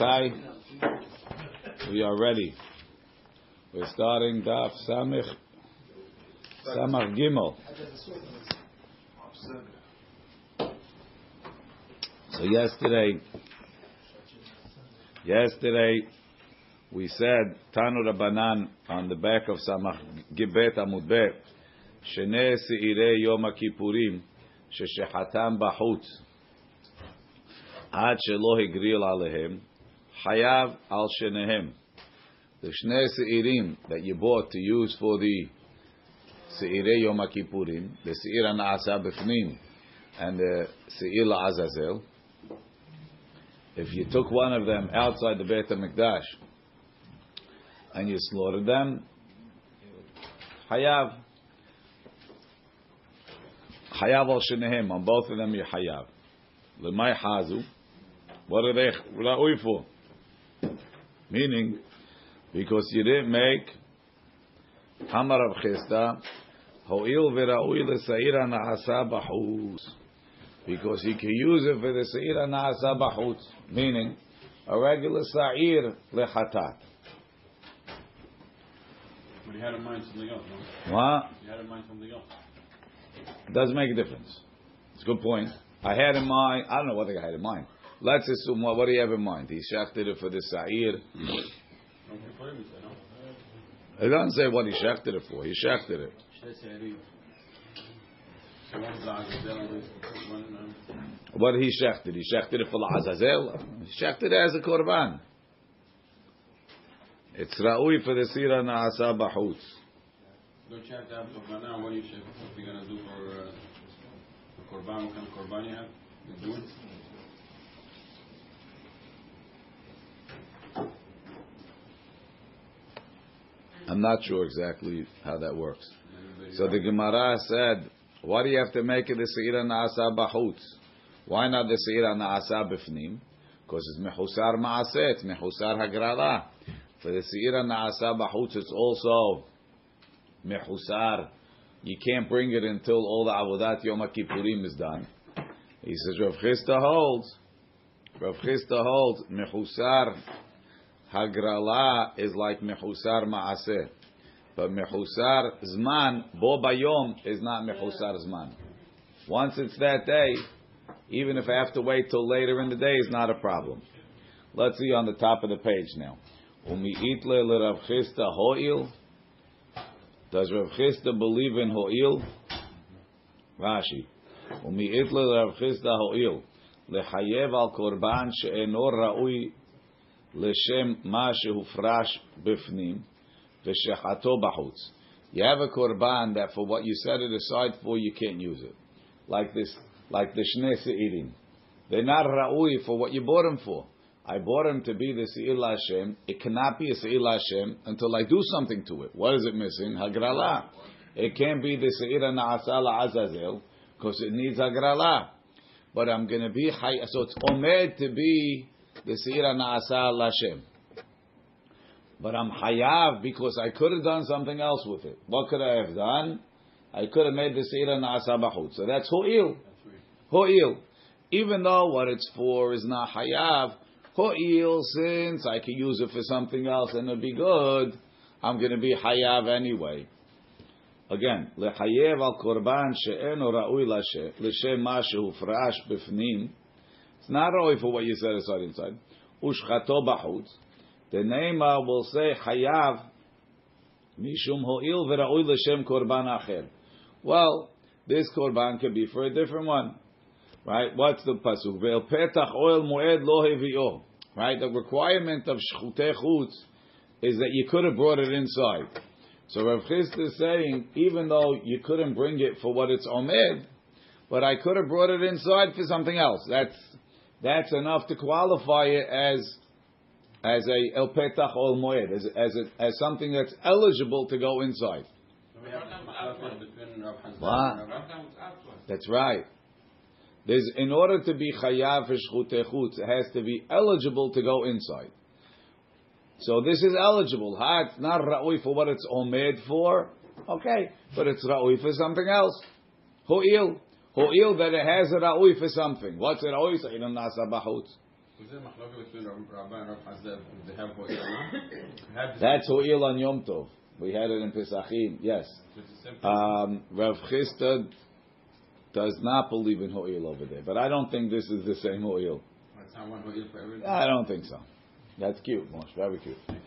Rabotai, we are ready. We're starting Daf Samich Samach Gimel. So yesterday, yesterday we said Tanu Rabbanan on the back of Samach Gibet Amud Bet, Shene Seirei Yom Kippurim, ששחתם בחוץ עד שלא הגריל עליהם, Hayav al shenehem. The shnei seirim that you bought to use for the seirei Yom Kippurim, the seir anasa b'fnim, and the seir la'azazel, if you took one of them outside the Beit HaMikdash and you slaughtered them, hayav. Hayav al shenehem. On both of them, you hayav. Lemay hazu. What are they ra'ui for? Meaning, because you didn't make Hamar of Ho'il v'ra'ui l'sa'ira na'asa b'chutz. Because he can use it for the sa'ira na'asa b'chutz. Meaning, a regular sa'ir lechatat. But he had in mind something else, no? What? He had in mind something else. Doesn't make a difference. It's a good point. I had in mind, I don't know what guy had in mind. Let's assume, what, what do you have in mind? He shechted it for the sa'ir. He doesn't say what he shechted it for. He shechted it. What he shechted? He shechted it for the Azazel. He shechted it as a korban. It's ra'ui for the sira na'asa b'chutz. don't you have to have Korban? What are you gonna do for, uh, Korban? What kind of Korban you have? You do it? I'm not sure exactly how that works. So the Gemara said, why do you have to make it the seira na'asa b'chutz? Why not the seira na'asa b'fnim? Because it's mechusar ma'aseh, it's mechusar hagrala. For the seira na'asa b'chutz, it's also mechusar. You can't bring it until all the avodat Yom Kippurim is done. He says, Rav Chisda holds, Rav Chisda holds, mechusar hagrala is like mechusar ma'aseh. But mechusar zman bo bayom is not mechusar zman. Once it's that day, even if I have to wait till later in the day, it's not a problem. Let's see on the top of the page now. Umiitle le Rav ho'il. Does Rav Chisda believe in ho'il? Rashi. Umiitle le Rav ho'il. lechayev al korban sheenor raui leshem ma שהופרש בפנים, v'shechato b'chutz. You have a korban that for what you set it aside for, you can't use it. Like this, like the shnei se'irim. They're not ra'ui for what you bought them for. I bought them to be the se'il Hashem. It cannot be a se'il Hashem until I do something to it. What is it missing? Hagrala. It can't be the se'ir na'asala azazel because it needs hagrala. But I'm going to be, high, so it's omed to be the se'ir na'asala Hashem. But I'm hayav because I could have done something else with it. What could I have done? I could have made the seira naasa b'chut. So that's ho'il. Ho'il. Even though what it's for is not hayav, ho'il, since I can use it for something else and it'll be good, I'm going to be hayav anyway. Again, lechayev al korban she'eno ra'ui l'shem ma shehufrash b'fnim. It's not only for what you set aside inside. Ushchato b'chutz. The Neymar will say hayav mishum ho'il v'ra'ui l'shem korban acher. Well, this korban could be for a different one. Right? What's the pasuk? Ve'el petach oil moed lo hevi'o. Right? The requirement of shchutei chutz is that you could have brought it inside. So Rav Chisda is saying, even though you couldn't bring it for what it's omed, but I could have brought it inside for something else. That's that's enough to qualify it as as a el petach ol moed, as as, a, as something that's eligible to go inside. So we have a difference between Rav Hazan What? and Rav Rav. That's right. There's in order to be chayav shchutei it has to be eligible to go inside. So this is eligible. Ha, it's not ra'ui for what it's omed for. Okay, but it's ra'ui for something else. Ho'il. Ho'il that it has a ra'ui for something. What's a ra'ui? Sa'inan nasa b'chutz. Was there machloka between Rabbi and Rav Hazdev? They have what Have this- That's Ho'il on Yom Tov. We had it in Pesachim, yes. it's a simple- Um, Rav Chisda does not believe in Ho'il over there, but I don't think this is the same Ho'il. It's not one ho'il for everything. I don't think so. That's cute, Moshe, very cute. Thank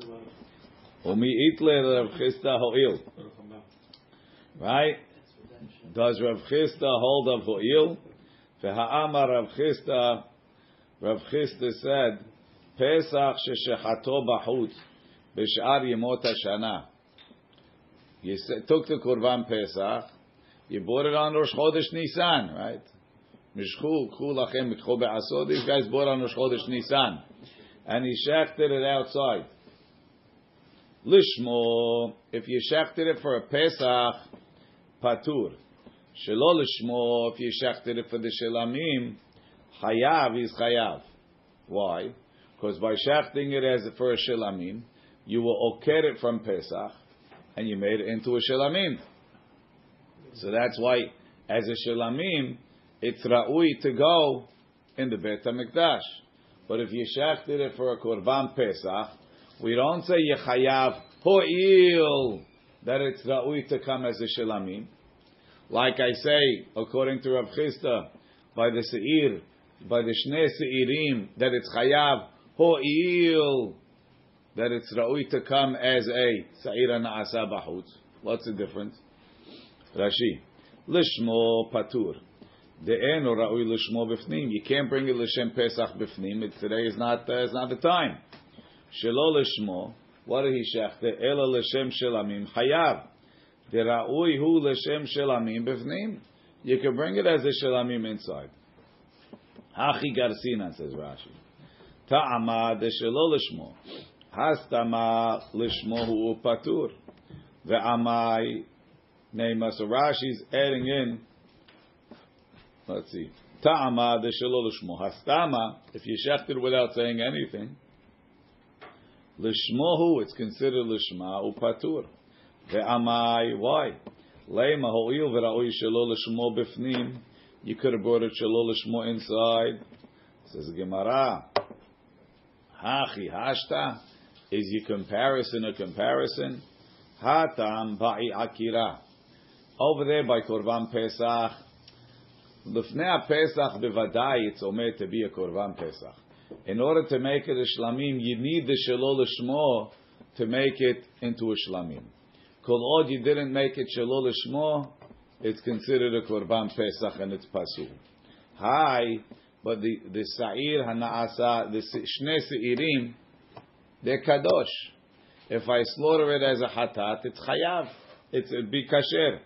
you. Umi itle Rav Chisda Ho'il. Right? Does Rav Chisda hold of Ho'il? V'ha'amar Rav Chisda, Rav Chisda said, Pesach sheshechato b'chutz b'sh'ar yemot hashana. You took the Korban Pesach, you bought it on Rosh Chodesh Nisan, right? Mishchu, khu lachem mitcho be'asod. These guys bought on Rosh Chodesh Nisan. And he shechted it outside. Lishmo, if you shechted it for a Pesach, patur. Shelo lishmo, if you shechted it for the shelamim, chayav is chayav. Why? Because by shechting it as for a shelamim, you will oker it from Pesach, and you made it into a shelamim. So that's why, as a shelamim, it's ra'ui to go in the Beit HaMikdash. But if you shechted it for a korban Pesach, we don't say yechayav ho'il that it's ra'ui to come as a shelamim. Like I say, according to Rav Chisda, by the seir, by the shnei seirim, that it's chayav ho'il that it's ra'ui to come as a sa'ira na'asa b'chutz. What's the difference? Rashi, lishmo patur. De'eno ra'ui lishmo b'fnim. You can't bring it l'shem Pesach b'fnim. It, today is not uh, is not the time. Shelo lishmo. What did he shechte? Ela l'shem shelamim chayav. Dera'ui hu l'shem shelamim b'fnim. You can bring it as a shelamim inside. Hachi garsina says Rashi. Ta'ama de shelo lishmo. Hastama lishmo hu patur. Ve'amai Neima. So Rashi's adding in. Let's see. Ta'ama de shelo lishmo. Hastama, if you shechted without saying anything, lishmohu, it's considered lishma upatur. Ve'amai, why? Leima ho'il v'ra'oi shelo lishmo bifnim. You could have brought it shelo lishmo inside. Says Gemara. Hachi hashta. Is your comparison a comparison? Hatam ba'i akira. Over there by Korban Pesach, Lefnei Pesach bevadai, it's omer to be a Korban Pesach. In order to make it a Shlamim, you need the Shalol Shmo to make it into a Shlamim. Kol od you didn't make it Shalol Shmo, it's considered a Korban Pesach and it's Pasul. Hi, but the, the Sa'ir Hana'asa, the Shnei Se'irim, they're Kadosh. If I slaughter it as a Hatat, it's Chayav. It's a be kasher.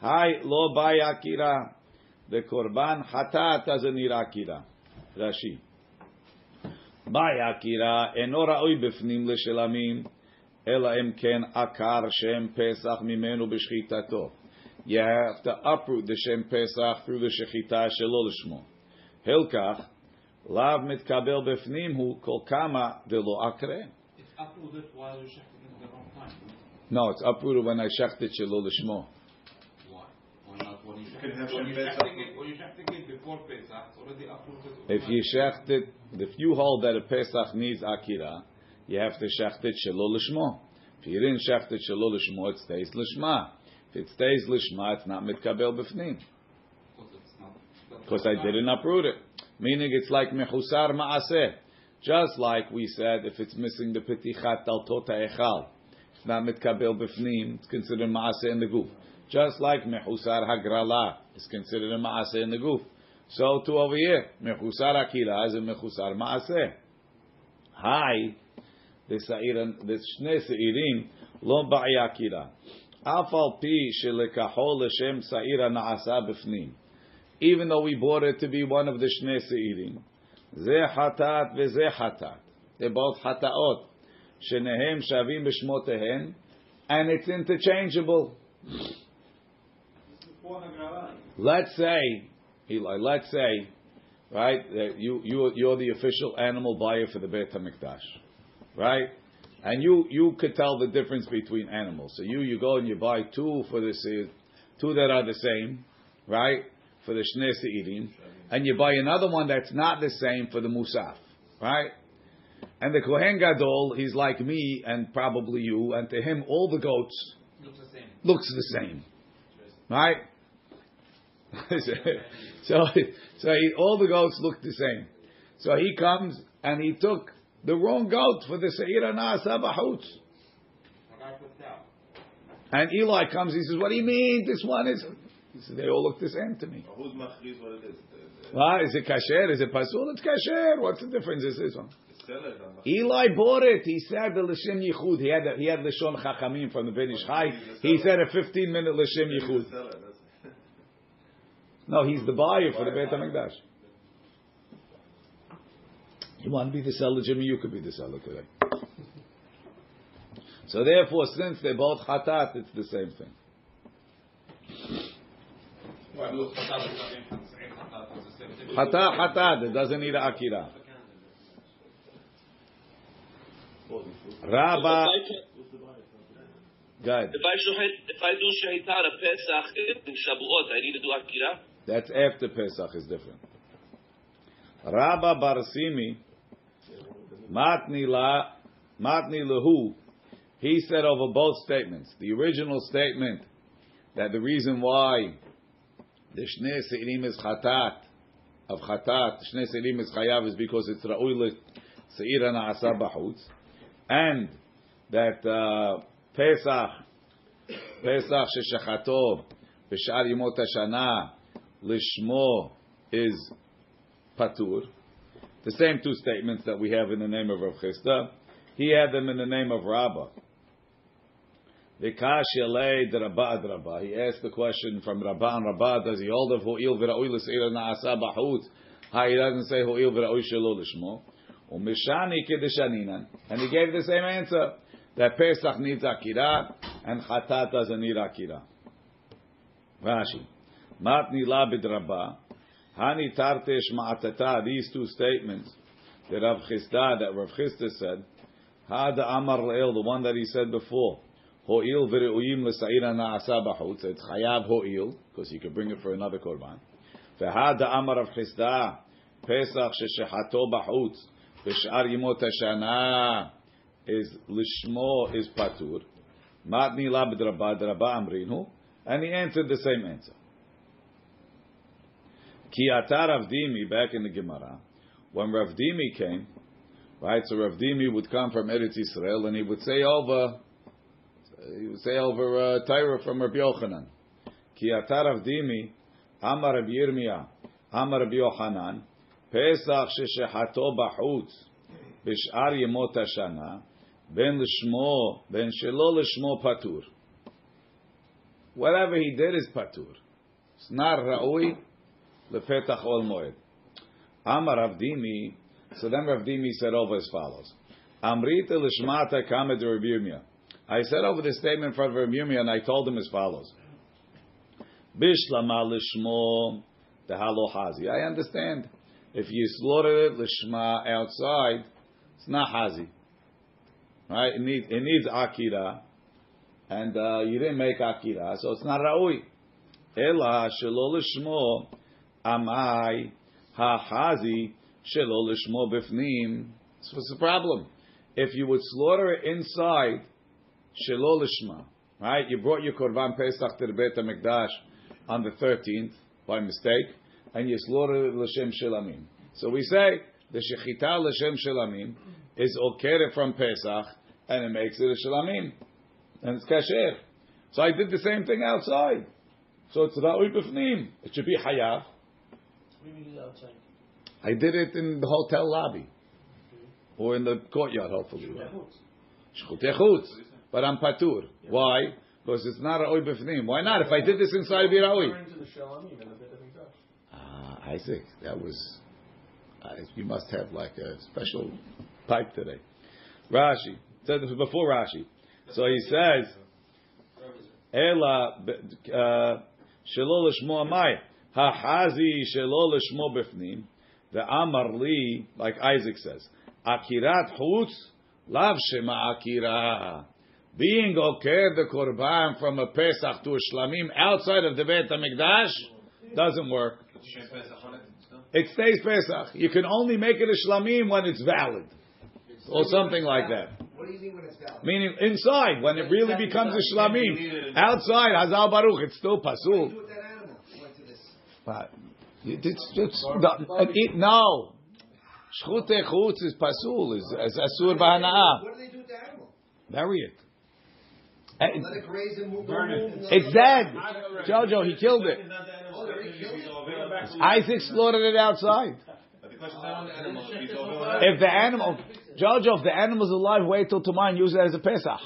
Hi, lo bay akira. The korban hatat doesn't need akira. Rashi. Bay akira eno ra'oi b'fnim l'shelamim akar shem pesach mimenu b'shchitato. You have to uproot the shem pesach through the shechita shelo l'shmo. Hilkach lav mitkabel b'fnim hu kol kama de lo akre. It's uprooted while you're shechting at the wrong time. No, it's uprooted when I shechted shelo l'shmo. Why? Why not you can have when Shem Pesach. shechting when you're shechting it before Pesach, it's already uprooted. If you shecht it, if you hold that a Pesach needs Akira, you have to shecht it shelo lishmo. If you didn't shecht it shelo lishmo, it stays lishma. If it stays lishma, it's not mitkabel b'fnim. Because it's not. that's Because not I didn't uproot it. Meaning it's like mechusar ma'aseh. Just like we said, if it's missing the petichat al tota echal, it's not mitkabel b'fnim, it's considered ma'aseh in the goof. Just like mechusar hagrala is considered a ma'aseh in the goof. So too over here, mechusar akira is a mechusar ma'aseh. Hi, the sa'iran, the shne sa'irim, lo ba'i akira. Even though we bought it to be one of the shne sa'irim, ze hatat veze hatat. They're both hataot. Shenehem shavim b'shmotehen, and it's interchangeable. Let's say, Eli, let's say, right, that you, you, you're the official animal buyer for the Beit HaMikdash, right? And you, you could tell the difference between animals. So you, you go and you buy two for the, two that are the same, right? For the Shnei Se'irim. and you buy another one that's not the same for the musaf, right? And the Kohen Gadol, he's like me and probably you, and to him all the goats Looks the same. looks the same, right? so, so he, all the goats look the same. So he comes and he took the wrong goat for the Seira Na'asa Bahutz. I got put out. And Eli comes, he says, what do you mean? This one is... He said, they all look the same to me. Who's machriz what it is? Ah, is it kasher? Is it pasul? It's kasher. What's the difference? Is this one? the seller, the machriz. Eli bought it. He said the l'shem yichud. He had he had l'shon chachamim from the Ben Ish Chai. He said a 15 minute l'shem He's yichud. the seller, that's- No, he's the buyer for the Beit Hamikdash. You want to be the seller, Jimmy? You could be the seller today. So therefore, since they're both chatat, it's the same thing. Well, look, Chatat is the same. Chatat is the same thing. Chatat, chatat. It doesn't need a akira. Rabba, good. If I if I do shaitan a Pesach in Shabuot, I need to do Akira. That's after Pesach is different. Rabba Barsimi, Matni la, Matni lahu. He said over both statements. The original statement that the reason why the Shnei Seirim is Chatat, of Chatat, Shnei Seirim is Chayav is because it's Ra'ui le Seira Na'asa B'chutz, and that uh, Pesach, Pesach Sheshachato, B'shar Yimot HaShana, Lishmo is Patur. The same two statements that we have in the name of Rav Chisda. He had them in the name of Rabbah. Vikash Yalei Drabba Drabba. He asked the question from Rabbah and Rabbah, does he hold of Ho'il V'ra'ui L'Seira Na'asa B'chutz? How he doesn't say Ho'il V'ra'ui Shelo Lishmo. Umishani Kedeshaninan. And he gave the same answer. That Pesach needs Akira and Chatat doesn't need Akira. Rashi. Matni la bidraba. Hani tartesh ma'atata. These two statements that Rav Chisda, that Rav Chisda said. Hada amar le'el, the one that he said before. Ho'il v're'uyim l'sa'ira na'asa b'chutz. It's chayav ho'il, because you could bring it for another korban. V'hada amar Rav Chisda. Pesach sheshechato b'chutz. V'sh'ar yimot hashana is lishmo is patur. Matni la bidraba, draba amrinu. And he answered the same answer. Ki atar Rav Dimi, back in the Gemara, when Rav Dimi came, right, so Rav Dimi would come from Eretz Israel and he would say over, he would say over uh, Tyra from Rabbi Yochanan. Ki atar Rav Dimi, Amar Rabbi Yirmiyah, Amar Rabbi Yochanan, Pesach sheshechato b'chutz, b'sh'ar yemot hashana, ben l'shmo, ben shelo l'shmo patur. Whatever he did is patur. It's not ra'ui lepetach ol moed. Amar Rav Dimi. So then Rav Dimi said over as follows: Amrita lishmata kamed I said over the statement in front of Yirmiyah, and I told him as follows: Bishlama lishmo dehalo hazi. I understand. If you slaughter it lishma outside, it's not hazi. Right? It needs it needs akira and uh, you didn't make akira, so it's not raui. Ela shelo lishmo amai hahazi shelo lishmo bifnim. So what's the problem? If you would slaughter it inside, shelo lishma, right? You brought your korban pesach to the Beit Hamikdash on the 13th by mistake, and you slaughtered it l'shem shelamim. So we say the shechita l'shem shelamim is okere from pesach, and it makes it a shelamim and it's kasher. So I did the same thing outside. So it's ra'ui b'fnim. It should be hayav. I did it in the hotel lobby. Or in the courtyard, hopefully. Shchut echutz. But I'm patur. Why? Because it's not ra'ui b'fnim. Why not? If I did this inside, be ra'ui. Ah, Isaac, that was... Uh, you must have like a special pipe today. Rashi. Said this before Rashi. So he says, Ela shelo l'shmo amai hahazi shelo b'fnim the amar li like Isaac says akirat chutz lav shema akira being okay the korban from a pesach to a shlamim outside of the Beit Hamikdash doesn't work. It stays Pesach. You can only make it a shlamim when it's valid, or something like that. What do you mean when it's valid? Meaning inside, when it really becomes a shlamim. Outside, Hazal Baruch, it's still pasul. you do with that animal? Went to this. But it's, it's, the, it, no. Shchute chutz is pasul, is, is asur b'hana'ah. What do they do with the animal? Bury it. And Let it graze and move. Burn it. move, move, It's dead. Jojo, he killed it. Oh, they already killed it? Isaac slaughtered it outside. But the question is not on the animal. if If the animal, Jojo, if the animal's alive, wait till tomorrow and use it as a Pesach.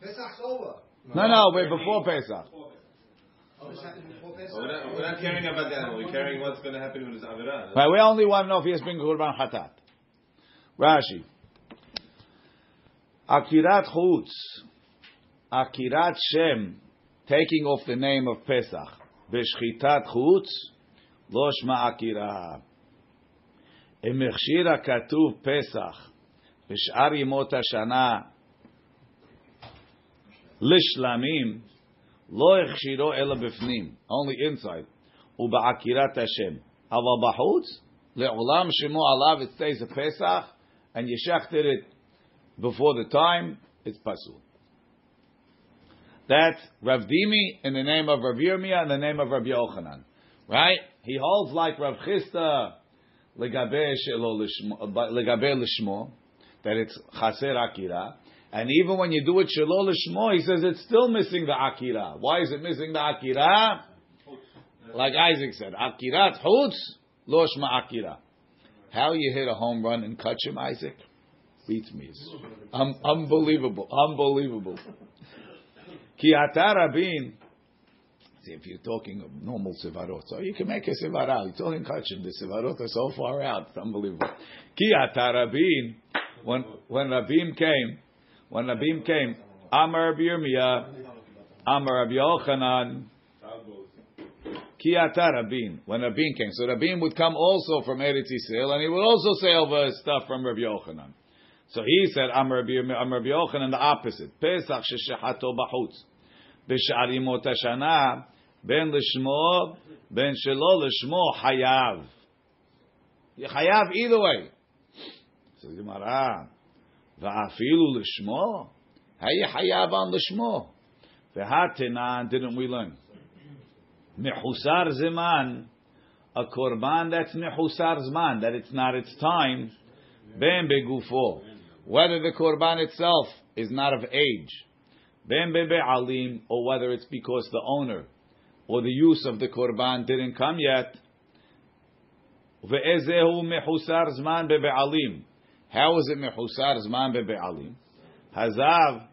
Pesach's over. No, no, wait, before Pesach. Oh, this happened before Pesach? We're not, we're not caring about the animal. We're caring what's going to happen with this Avirah. Right, we only want to know if he has been Qurban Hatat. Rashi. Akirat Chutz. Akirat Shem. Taking off the name of Pesach. Beshchitat Chutz. Lo Shma Akira. אם הכשיר הכתוב פסח בשאר ימות השנה לשלמים, לא הכשירו אלא בפנים, only inside, ובעקירת השם. אבל בחוץ, לעולם שמו עליו, it stays a Pesach, and you shechted it before the time, it's pasul. That's Rav Dimi in the name of Rav Yirmiyah in the name of Rav Yochanan. Right? He holds like Rav Chisda legabe uh, lishmo, that it's chaser akira, and even when you do it shelo lishmo, he says it's still missing the akira. Why is it missing the akira? Like Isaac said, akirat chutz lo shma akira. How you hit a home run and catch him, Isaac? Beats me. Um, unbelievable, unbelievable. Ki rabin. See, if you're talking of normal sevarot, so you can make a sevara. You're talking kachim. The sevarot are so far out. It's unbelievable. Ki rabin. When when Rabin came, when Abim came, Amar Birmiya, Amar Yochanan, Kiata Rabin. When Rabin came, so Rabin would come also from Eretz Yisrael, and he would also say over stuff from Rabbi Yochanan. So he said, Amar Rabbi Yochanan, the opposite. Pesach sheShehato b'chutz. B'sharimot hashana, ben l'shmo, ben shelo l'shmo, hayav. Hayav either way. So Gemara, Va'afilu lishmo. Hayi hayav on lishmo. V'hatenan, didn't we learn? Mehusar zeman. A korban that's mehusar zman, that it's not its time. Ben begufo. Whether the korban itself is not of age. Ben alim, or whether it's because the owner or the use of the korban didn't come yet. Ve'ezehu mehusar zman bebe'alim. How is it mehusar zman be'alim? Hazav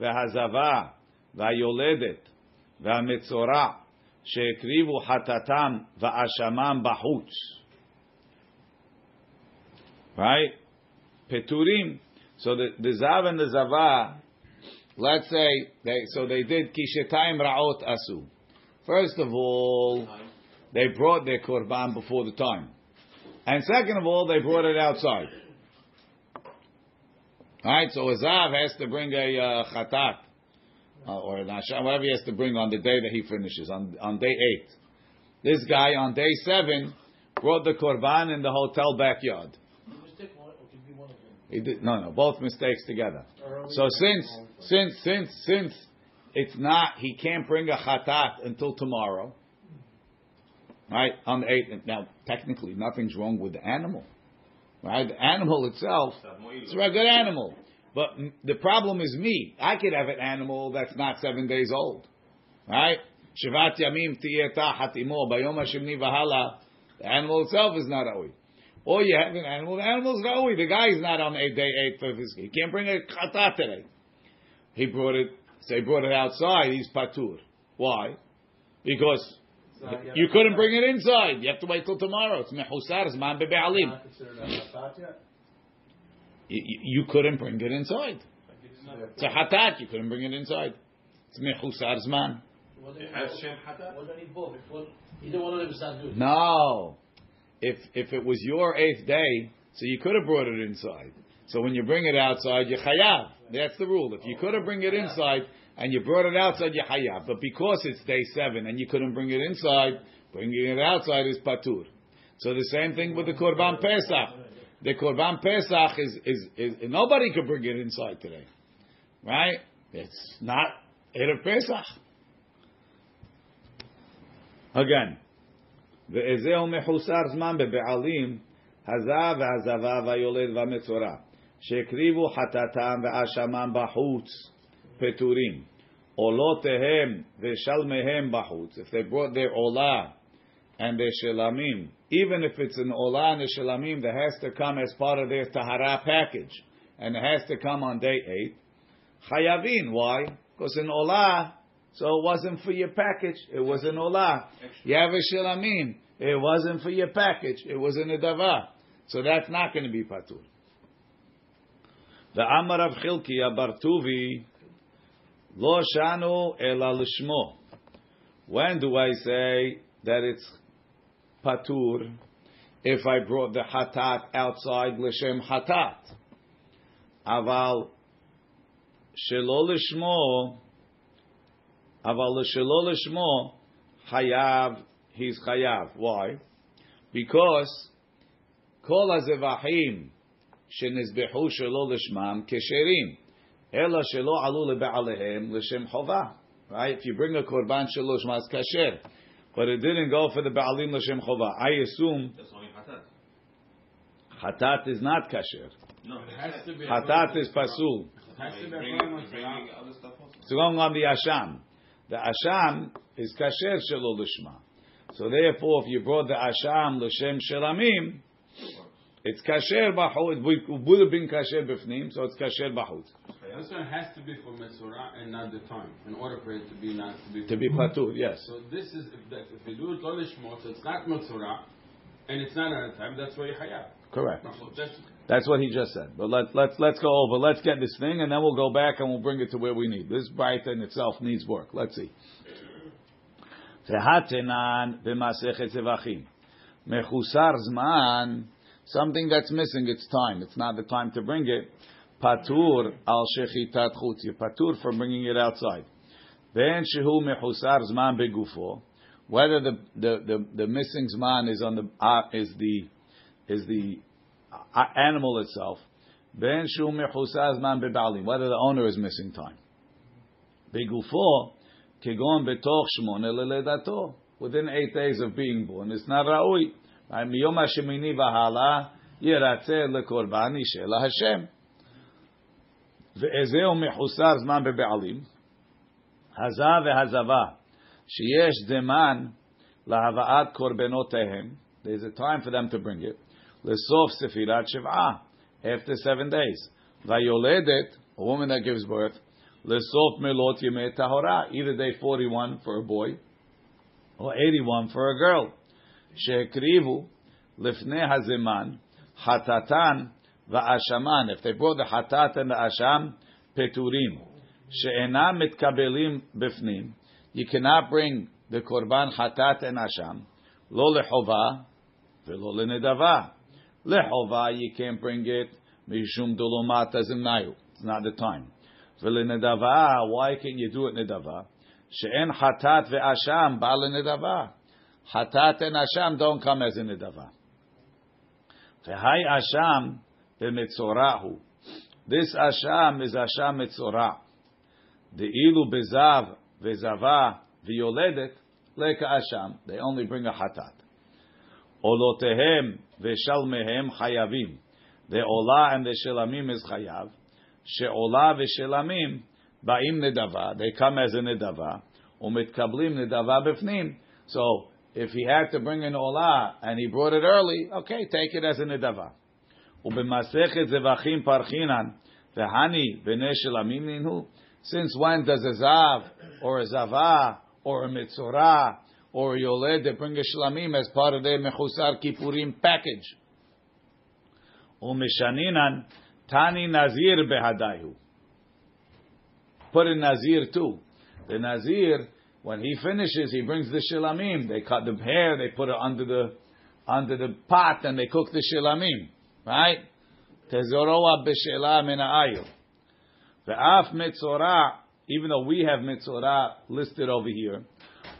ve'hazava ve'yoledet ve'metzora she'ekrivu hatatam ve'ashamam bahutz. Right? Peturim. So the, the zav and the zava Let's say they so they did kishetayim raot asu. First of all, they brought their korban before the time, and second of all, they brought it outside. All right, so Azav has to bring a uh, chatat uh, or an asham, whatever he has to bring on the day that he finishes on on day eight. This guy on day seven brought the korban in the hotel backyard. He did, no, no, both mistakes together. So since, since, since, since it's not, he can't bring a chatat until tomorrow, right? On the eighth. Now, technically, nothing's wrong with the animal, right? The animal itself, it's a good animal. But the problem is me. I could have an animal that's not seven days old, right? Shivat yamim tiyeta hatimo bayom hashemni vahala. The animal itself is not awi. Or you have an animal. The animal's awi. The guy is not on eight day eight of his. He can't bring a chatat today. He brought it. So he brought it outside. He's patur. Why? Because you couldn't bring it inside. You have to wait till tomorrow. It's mehusar zman bebe'alim. You, you- you couldn't bring it inside. It's a hatat. You couldn't bring it inside. It's mehusar zman. Either one of them is not good. No. If if it was your eighth day, so you could have brought it inside. So when you bring it outside, you chayav. That's the rule. If you could have bring it inside and you brought it outside, you chayav. But because it's day seven and you couldn't bring it inside, bringing it outside is patur. So the same thing with the Korban Pesach. The Korban Pesach is, is, is, nobody could bring it inside today. Right? It's not Erev Pesach. Again, ואיזהו מחוסר זמן בבעלים, הזב והזבה והיולד והמצורע, שהקריבו חטאתם ואשמם בחוץ, peturim. Olotehem veshalmehem bahut. If they brought their olah and their shelamim, even if it's an olah and a shelamim that has to come as part of their tahara package, and it has to come on day eight, chayavin. Why? Because an olah, so it wasn't for your package. It was an olah. You have a shelamim. It wasn't for your package. It was in a davar. So that's not going to be patur. The Amar of Chilki Bartuvi Lo shanu ela lishmo. When do I say that it's patur if I brought the hatat outside lishem hatat? Aval shelo lishmo, aval shelo lishmo, hayav, he's hayav. Why? Because kol hazevahim shenizbehu shelo lishmam kesherim. Ela shelo alu leba'alehem l'shem chova. Right? If you bring a korban shelo shma kasher. But it didn't go for the ba'alim l'shem chova. I assume... Hatat. Is not kasher. No, it has to be... Hatat is pasul. It's going on the asham. The asham is kasher shelo l'shma. So therefore, if you brought the asham l'shem shelamim, it's kasher b'chutz. It would have been kasher b'fnim, so it's kasher b'chutz. This one has to be for Metzorah and not the time, in order for it to be not to be. To be patur, yes. So this is if, that, if you do it lolishmo, so it's not Metzorah, and it's not at a time. That's why you hayab. Correct. That's That's what he just said. But let's let's let's go over. Let's get this thing, and then we'll go back and we'll bring it to where we need. This bright in itself needs work. Let's see. Tehatenan b'masechet zevachim. Mechusar zman. Something that's missing. It's time. It's not the time to bring it. Patur al shechitat chutz. You're patur for bringing it outside. Then shehu mechusar zman begufo. Whether the, the, the, the missing zman is on the uh, is the is the uh, animal itself. Ben shu mechusar zman bebalim. Whether the owner is missing time. Begufo kegon betoch shmone leledato. Within eight days of being born, it's not raui. Miyom hashemini v'hala yiratzeh lekorban yishel Hashem. ואיזהו מחוסר זמן בבעלים, הזע והזבה, שיש זמן להבאת קורבנותיהם, there's a time for them to bring it, לסוף ספירת שבעה, after seven days. והיולדת, a woman that gives birth, לסוף מלות ימי טהרה, either day 41 for a boy, or 81 for a girl. שהקריבו לפני הזמן, חטאתן va'ashaman. If they brought the hatat and the asham, peturim. She'enam mitkabelim bifnim. You cannot bring the korban hatat and asham. Lo lechova ve'lo lenedava. Lechova, you can't bring it. Mishum dolomat azimnayu. It's not the time. Ve'lenedava, why can't you do it nedava? She'en hatat ve'asham ba'al nedava. Hatat and asham don't come as a nedava. Ve'hai asham במצורעו. This asham is asham metzorah. De'ilu bezav vezava v'yoledet leka asham. They only bring a hatat. Olotehem v'shalmehem chayavim. The olah and the shelamim is chayav. She'olah v'shelamim ba'im nedava. They come as a nedava. Umitkablim nedava b'fnim. So if he had to bring an olah and he brought it early, okay, take it as a nedava. ובמסכת זבחים פרחינן, והני בני שלמים נינהו. Since when does a zav, or a zava, or a mitzorah, or a yoled bring a shlamim as part of their mechusar kippurim package? ומשנינן tani nazir behadayu. Put in nazir too. The nazir, when he finishes, he brings the shilamim. They cut the hair, they put it under the under the pot, and they cook the shilamim. Right? Tezoroa b'shelah min ha'ayil. Ve'af mitzorah, even though we have mitzorah listed over here,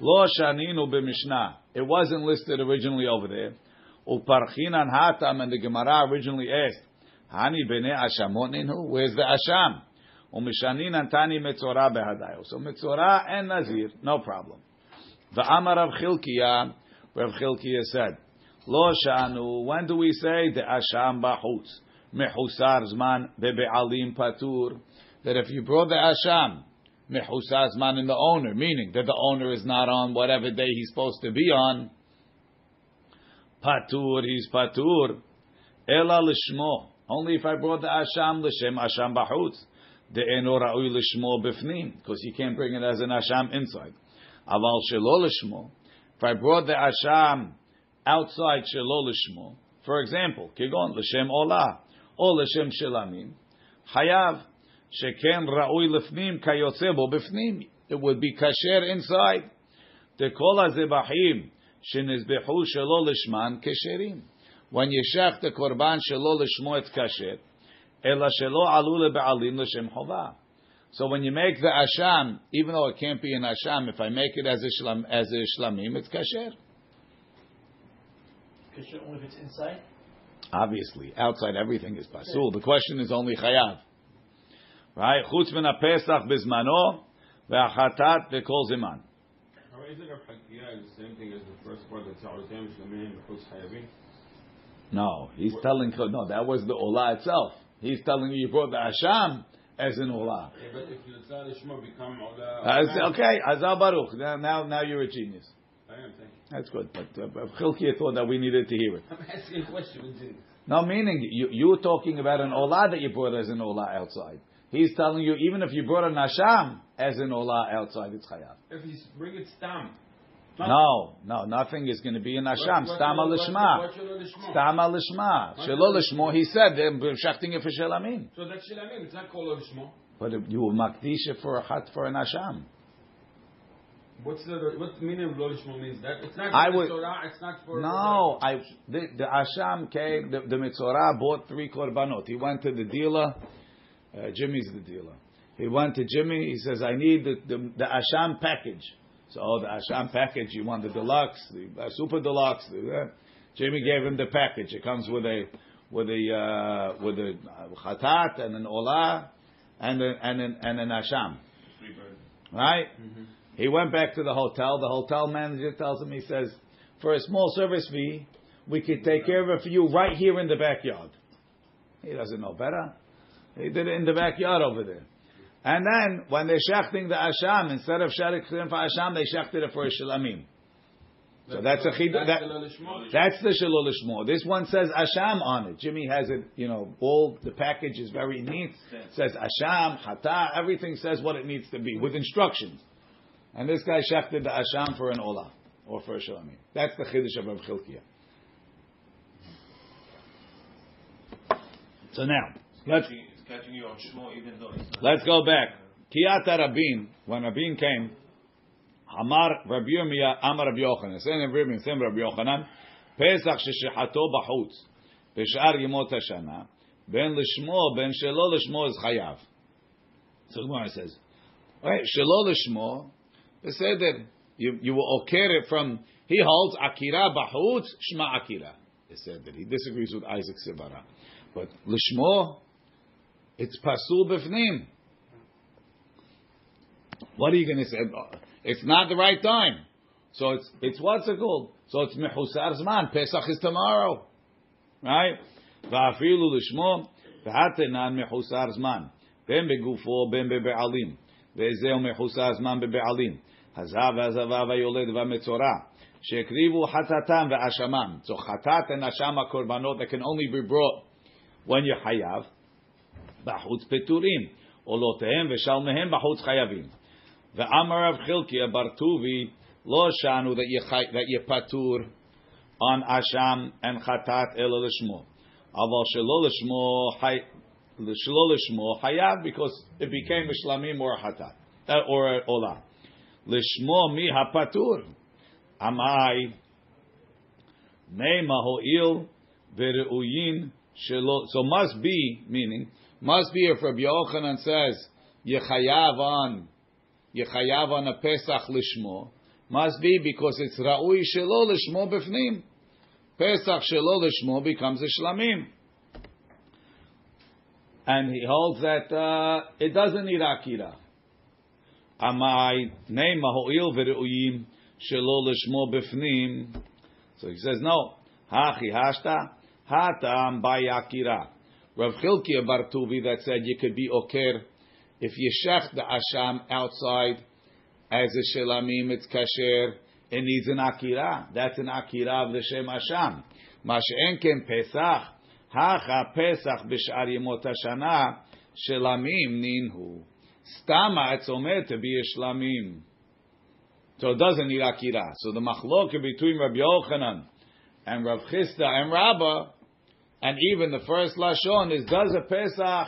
lo shaninu b'mishnah. It wasn't listed originally over there. Uparchinan hatam, and the Gemara originally asked, Hani bene ashamot ninhu? Where's the asham? Umishanin antani metzora behadayo. So metzora and nazir, no problem. Va'amar Rav Chilkiya, Rav Chilkiya said, Lo shanu, when do we say the asham bahutz? Mehusar zman bebe'alim patur. That if you brought the asham, mehusar zman in the owner, meaning that the owner is not on whatever day he's supposed to be on, patur, he's patur. Ela lishmo. Only if I brought the asham l'shem asham bahutz. The eno ra'ui lishmo bifnim. Because you can't bring it as an asham inside. Aval shelo lishmo. If I brought the asham outside shelo lishmo, for example, kigon l'shem olah, or l'shem shelamim, hayav sheken ra'ui lifnim kayotze bo bifnim. It would be kasher inside. The kol hazebahim shenizbehu shelo lishman kesherim. When you shech the korban shelo lishmo it's kasher, ela shelo alu lebe'alim l'shem chova. So when you make the asham, even though it can't be an asham, if I make it as a shlam, as a shlamim, it's kasher. Kasher only if it's inside. Obviously, outside everything is pasul. The question is only chayav, right? Chutz min pesach bezmano ve'achatat ve'kol ziman. How is it a Hakiya the same thing as the first part that's Ta'arutem Shlamim B'chutz Hayavim? No, he's telling no. That was the olah itself. He's telling you you brought the asham as an olah. Yeah, but if the Tzad Ishma become Ola... As- okay, Azal Baruch. Now, now, now you're a genius. I am, thank you. That's good. But uh, Chilkiah thought that we needed to hear it. I'm asking a question. No, meaning you you were talking about an olah that you brought as an olah outside. He's telling you even if you brought an asham as an olah outside, it's chayav. If he's bring it stam. No, no, nothing is going to be an asham. Stama lishma. Stama lishma. Shelo lishmo. He said they're shachting it for shelamim. So that's Shilamim, it's not called Lishmo. But you will makdish it for a hat for an asham. What's the what's the meaning of Lo Lishmo means? That it's not I for would- the Torah, it's not for No, I the, the asham came. The, the mitzorah bought three korbanot. He went to the dealer. Uh, Jimmy's the dealer. He went to Jimmy. He says, "I need the, the, the asham package." So oh, the asham package. You want the deluxe, the uh, super deluxe. The, uh, Jimmy gave him the package. It comes with a with a uh, with a uh, chatat and an olah and a, and an and an asham. Right? He went back to the hotel. The hotel manager tells him, he says, for a small service fee, we could take care of it for you right here in the backyard. He doesn't know better. He did it in the backyard over there. And then, when they're shechting the asham, instead of shechting for asham, they shechted it for a shalamim. So that's a chid- That's that- the Lo Lishmo. That's the shalol lishmo. This one says asham on it. Jimmy has it, you know, all the package is very neat. It says asham, hata, everything says what it needs to be with instructions. And this guy shechted the asham for an olah or for a shalamim. That's the chiddush of Rav Chilkiah. So now let's It's catching you on even though it's not. let's go back. Kiyata Rabin, when Rabin came, Amar Rabbi Yirmiyah, Amar Rabbi Yochanan. Same Rabbi Yirmiyah, same Rabbi Yochanan. Pesach sheshechato b'chutz, b'shar yemot hashana, ben lishmo, ben shelo lishmo is chayav. So the Gemara says, right, shelo lishmo, beseder, you, you will oker it from, he holds akira b'chutz, shma akira. Beseder. He disagrees with Isaac Sibara. But lishmo, it's pasul b'fnim. What are you going to say? It's not the right time. So it's it's what's it called? So it's mehusar zman. Pesach is tomorrow, right? Va'afilu lishmo v'hatenan mehusar zman. Ben begufo ben bebe'alim. Ve'ezeu mehusar zman bebe'alim. Hazav hazava vayoled vametzora. Shekrivu hatatam ve'ashamam. So hatat and ashama korbanot that can only be brought when you're hayav. Bahutz peturim. Olotehem ve'shalmehem bahutz chayavim. Ve'amar Rav Chilki abartuvi lo shanu that you that you patur on asham and hatat elo lishmo. Aval shelo lishmo hay because it became a shlamim or a hatat uh, or olah. Lishmo mi hapatur. Amai Neima ho'il ve'reuyin shelo. So must be meaning must be if Rabbi Yochanan says yechayav on yechayav on a Pesach lishmo must be because it's ra'ui shelo lishmo befnim. Pesach shelo lishmo becomes a shlamim. And he holds that uh, it doesn't need akira. Amai name ho'il v're'uyim shelo lishmo. So he says, no. Hachi hashta hatam by akira. Rav Chilkiya Bar Tuvi that said you could be oker if you shech the asham outside as a shelamim, it's kasher. It needs an akira. That's an akira of the shem asham. Mashen ken pesach. Hacha pesach b'shar yemot shelamim ninhu. Stama it's omer to be a shlamim. So it doesn't need akira. So the machlok between Rabbi Yochanan and Rav Chisda and Rabbah, and even the first lashon is does a pesach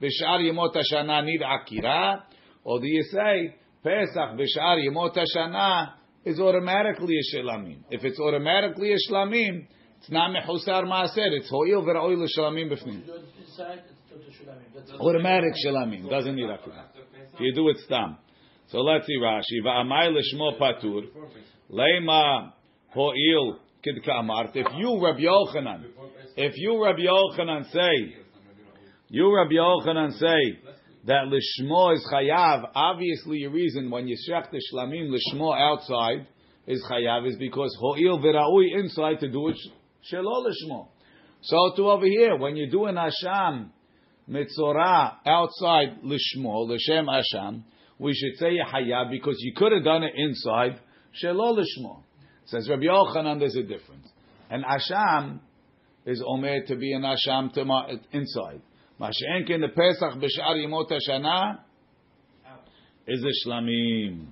b'shar yemot hashana need akira, or do you say Pesach b'shar Yemot Hashana is automatically a shlamim. If it's automatically a shlamim, it's not mechusar maaser. It's ho'il v'ra'oi l'shlamim b'fnim. Inside, it's to shlamim. That's Automatic shlamim doesn't need akira. If you do it stam. So let's see Rashi. Va'amai l'shmo patur leima ho'il kid ka'amart. If you Rabbi Yochanan, if you Rabbi Yochanan say, you Rabbi Yochanan say that lishmo is chayav. Obviously, your reason when you shech the shlamim lishmo outside is chayav is because ho'il v'ra'ui inside to do it shelo lishmo. So to over here, when you do an asham mitzorah outside lishmo l'shem asham, we should say chayav because you could have done it inside shelo lishmo. Says Rabbi Yochanan, there's a difference. And asham is omer to be an asham to ma- inside. Mashenkin the Pesach b'shar yimot hashana is a shlamim.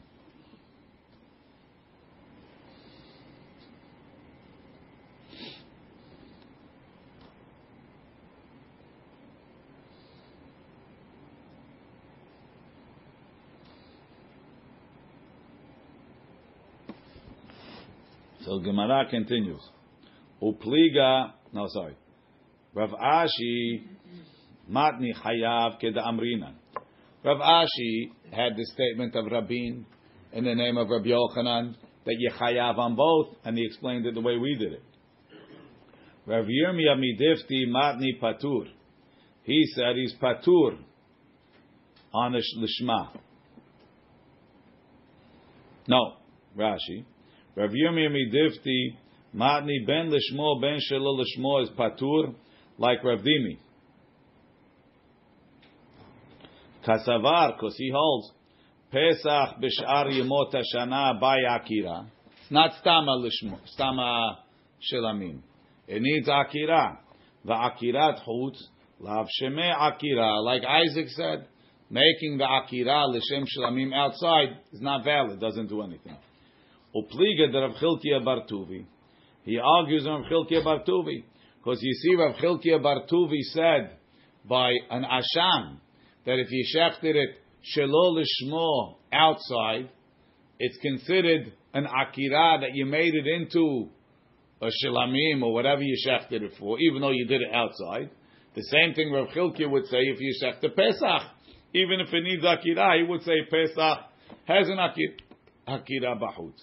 So Gemara continues. Upliga, no, sorry. Rav Ashi matni chayav keda amrinan. Rav Ashi had the statement of Rabin in the name of Rabbi Yochanan that you chayav on both, and he explained it the way we did it. Rav Yirmiyah midifti matni patur. He said he's patur on a lishma. No, Rashi. Rav Yirmiyah midifti matni ben lishmo ben shelo lishmo is patur like Rav Dimi. Kasavar, because he holds Pesach b'shar yemot hashana by Akira. It's not stama lishmo, stama shelamim. It needs Akira. Va'akirat chutz lav sheme Akira. Like Isaac said, making the Akira l'shem shelamim outside is not valid. Doesn't do anything. Upliga de Rav Bartuvi. He argues on Rav Chilkiya Bartuvi. Because you see, Rav Chilkiya Bartuvi said by an asham that if you shechted it shelo lishmo outside, it's considered an akira that you made it into a shilamim or whatever you shechted it for, even though you did it outside. The same thing Rav would say if you shechted Pesach, even if it needs akira, he would say Pesach has an akira, akira bahut.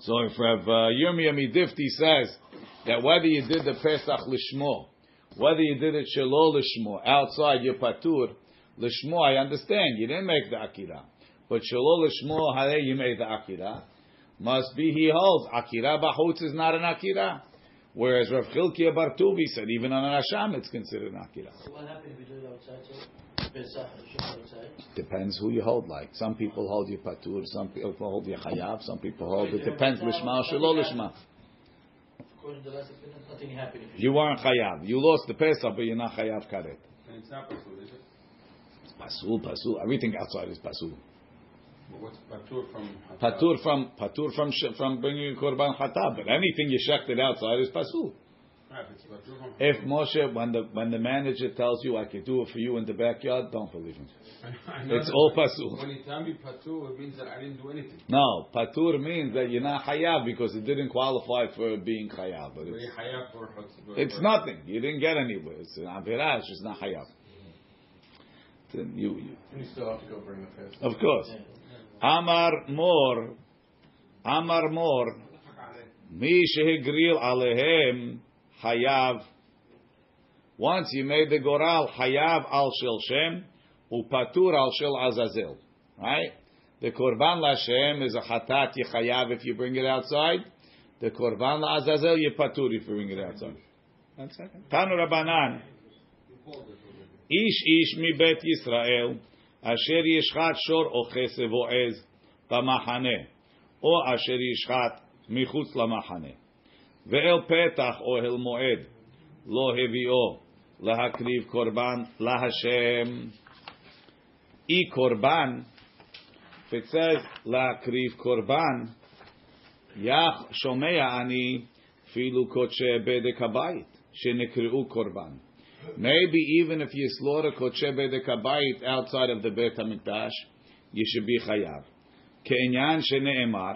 So if Rav Yirmiyah Midifti says that whether you did the Pesach lishmo, whether you did it shelo lishmo, outside your patur, lishmo, I understand, you didn't make the akira. But shelo lishmo, hare you made the akira. Must be he holds, akira bahutz is not an akira. Whereas Rav Chilkiya Bartuvi said, even on an asham, it's considered an akira. So what happened if you do it outside? So Pesach, you should outside. Depends who you hold like. Some people hold your patur, some people hold your chayav, some people hold, it depends lishma or shelo lishma. According to the last opinion, nothing happened you You weren't chayav. You lost the Pesach, but you're not chayav karet. And it's not pasul, is it? Pasul, pasul. Everything outside is pasul. But what's patur from? Patur from patur from sh- from bringing korban chatat, but anything you shechted outside is pasul. Right, if it's patur from. If Moshe, when the when the manager tells you I can do it for you in the backyard, don't believe him. I know It's all pasul. When you tell me patur, it means that I didn't do anything. No, patur means that you're not chayav because it didn't qualify for being chayav. But it's, hayav for chutz- it's nothing. You didn't get anywhere. It's an avirah. It's just not chayav. Mm-hmm. Then you, you, You still have to go bring the Pesach. of course. Amar Mor, Amar Mor, Mi shehigril alehem Hayav. Once you made the Goral, Hayav al Shel Shem, Upatur al Shel Azazel. Right? The Korban Lashem is a Hatat Yechayav if you bring it outside. The Korban La Azazel Yepatur if you bring it outside. One second. Tanu Rabbanan. Ish Ish mi Bet Yisrael, Asher Yishchat Shor Ochese Vo'ez, Bamahane, O Asher Yishchat Michutz Lamahane. ואל פתח אוהל מועד לא הביאו להקריב קורבן להשם. אי קורבן, if it says להקריב קורבן, יח שומע אני אפילו קודשי בדק הבית, שנקראו קורבן. Maybe even if you slaughter קודשי בדק הבית outside of the בית המקדש, you should be chayav. כעניין שנאמר,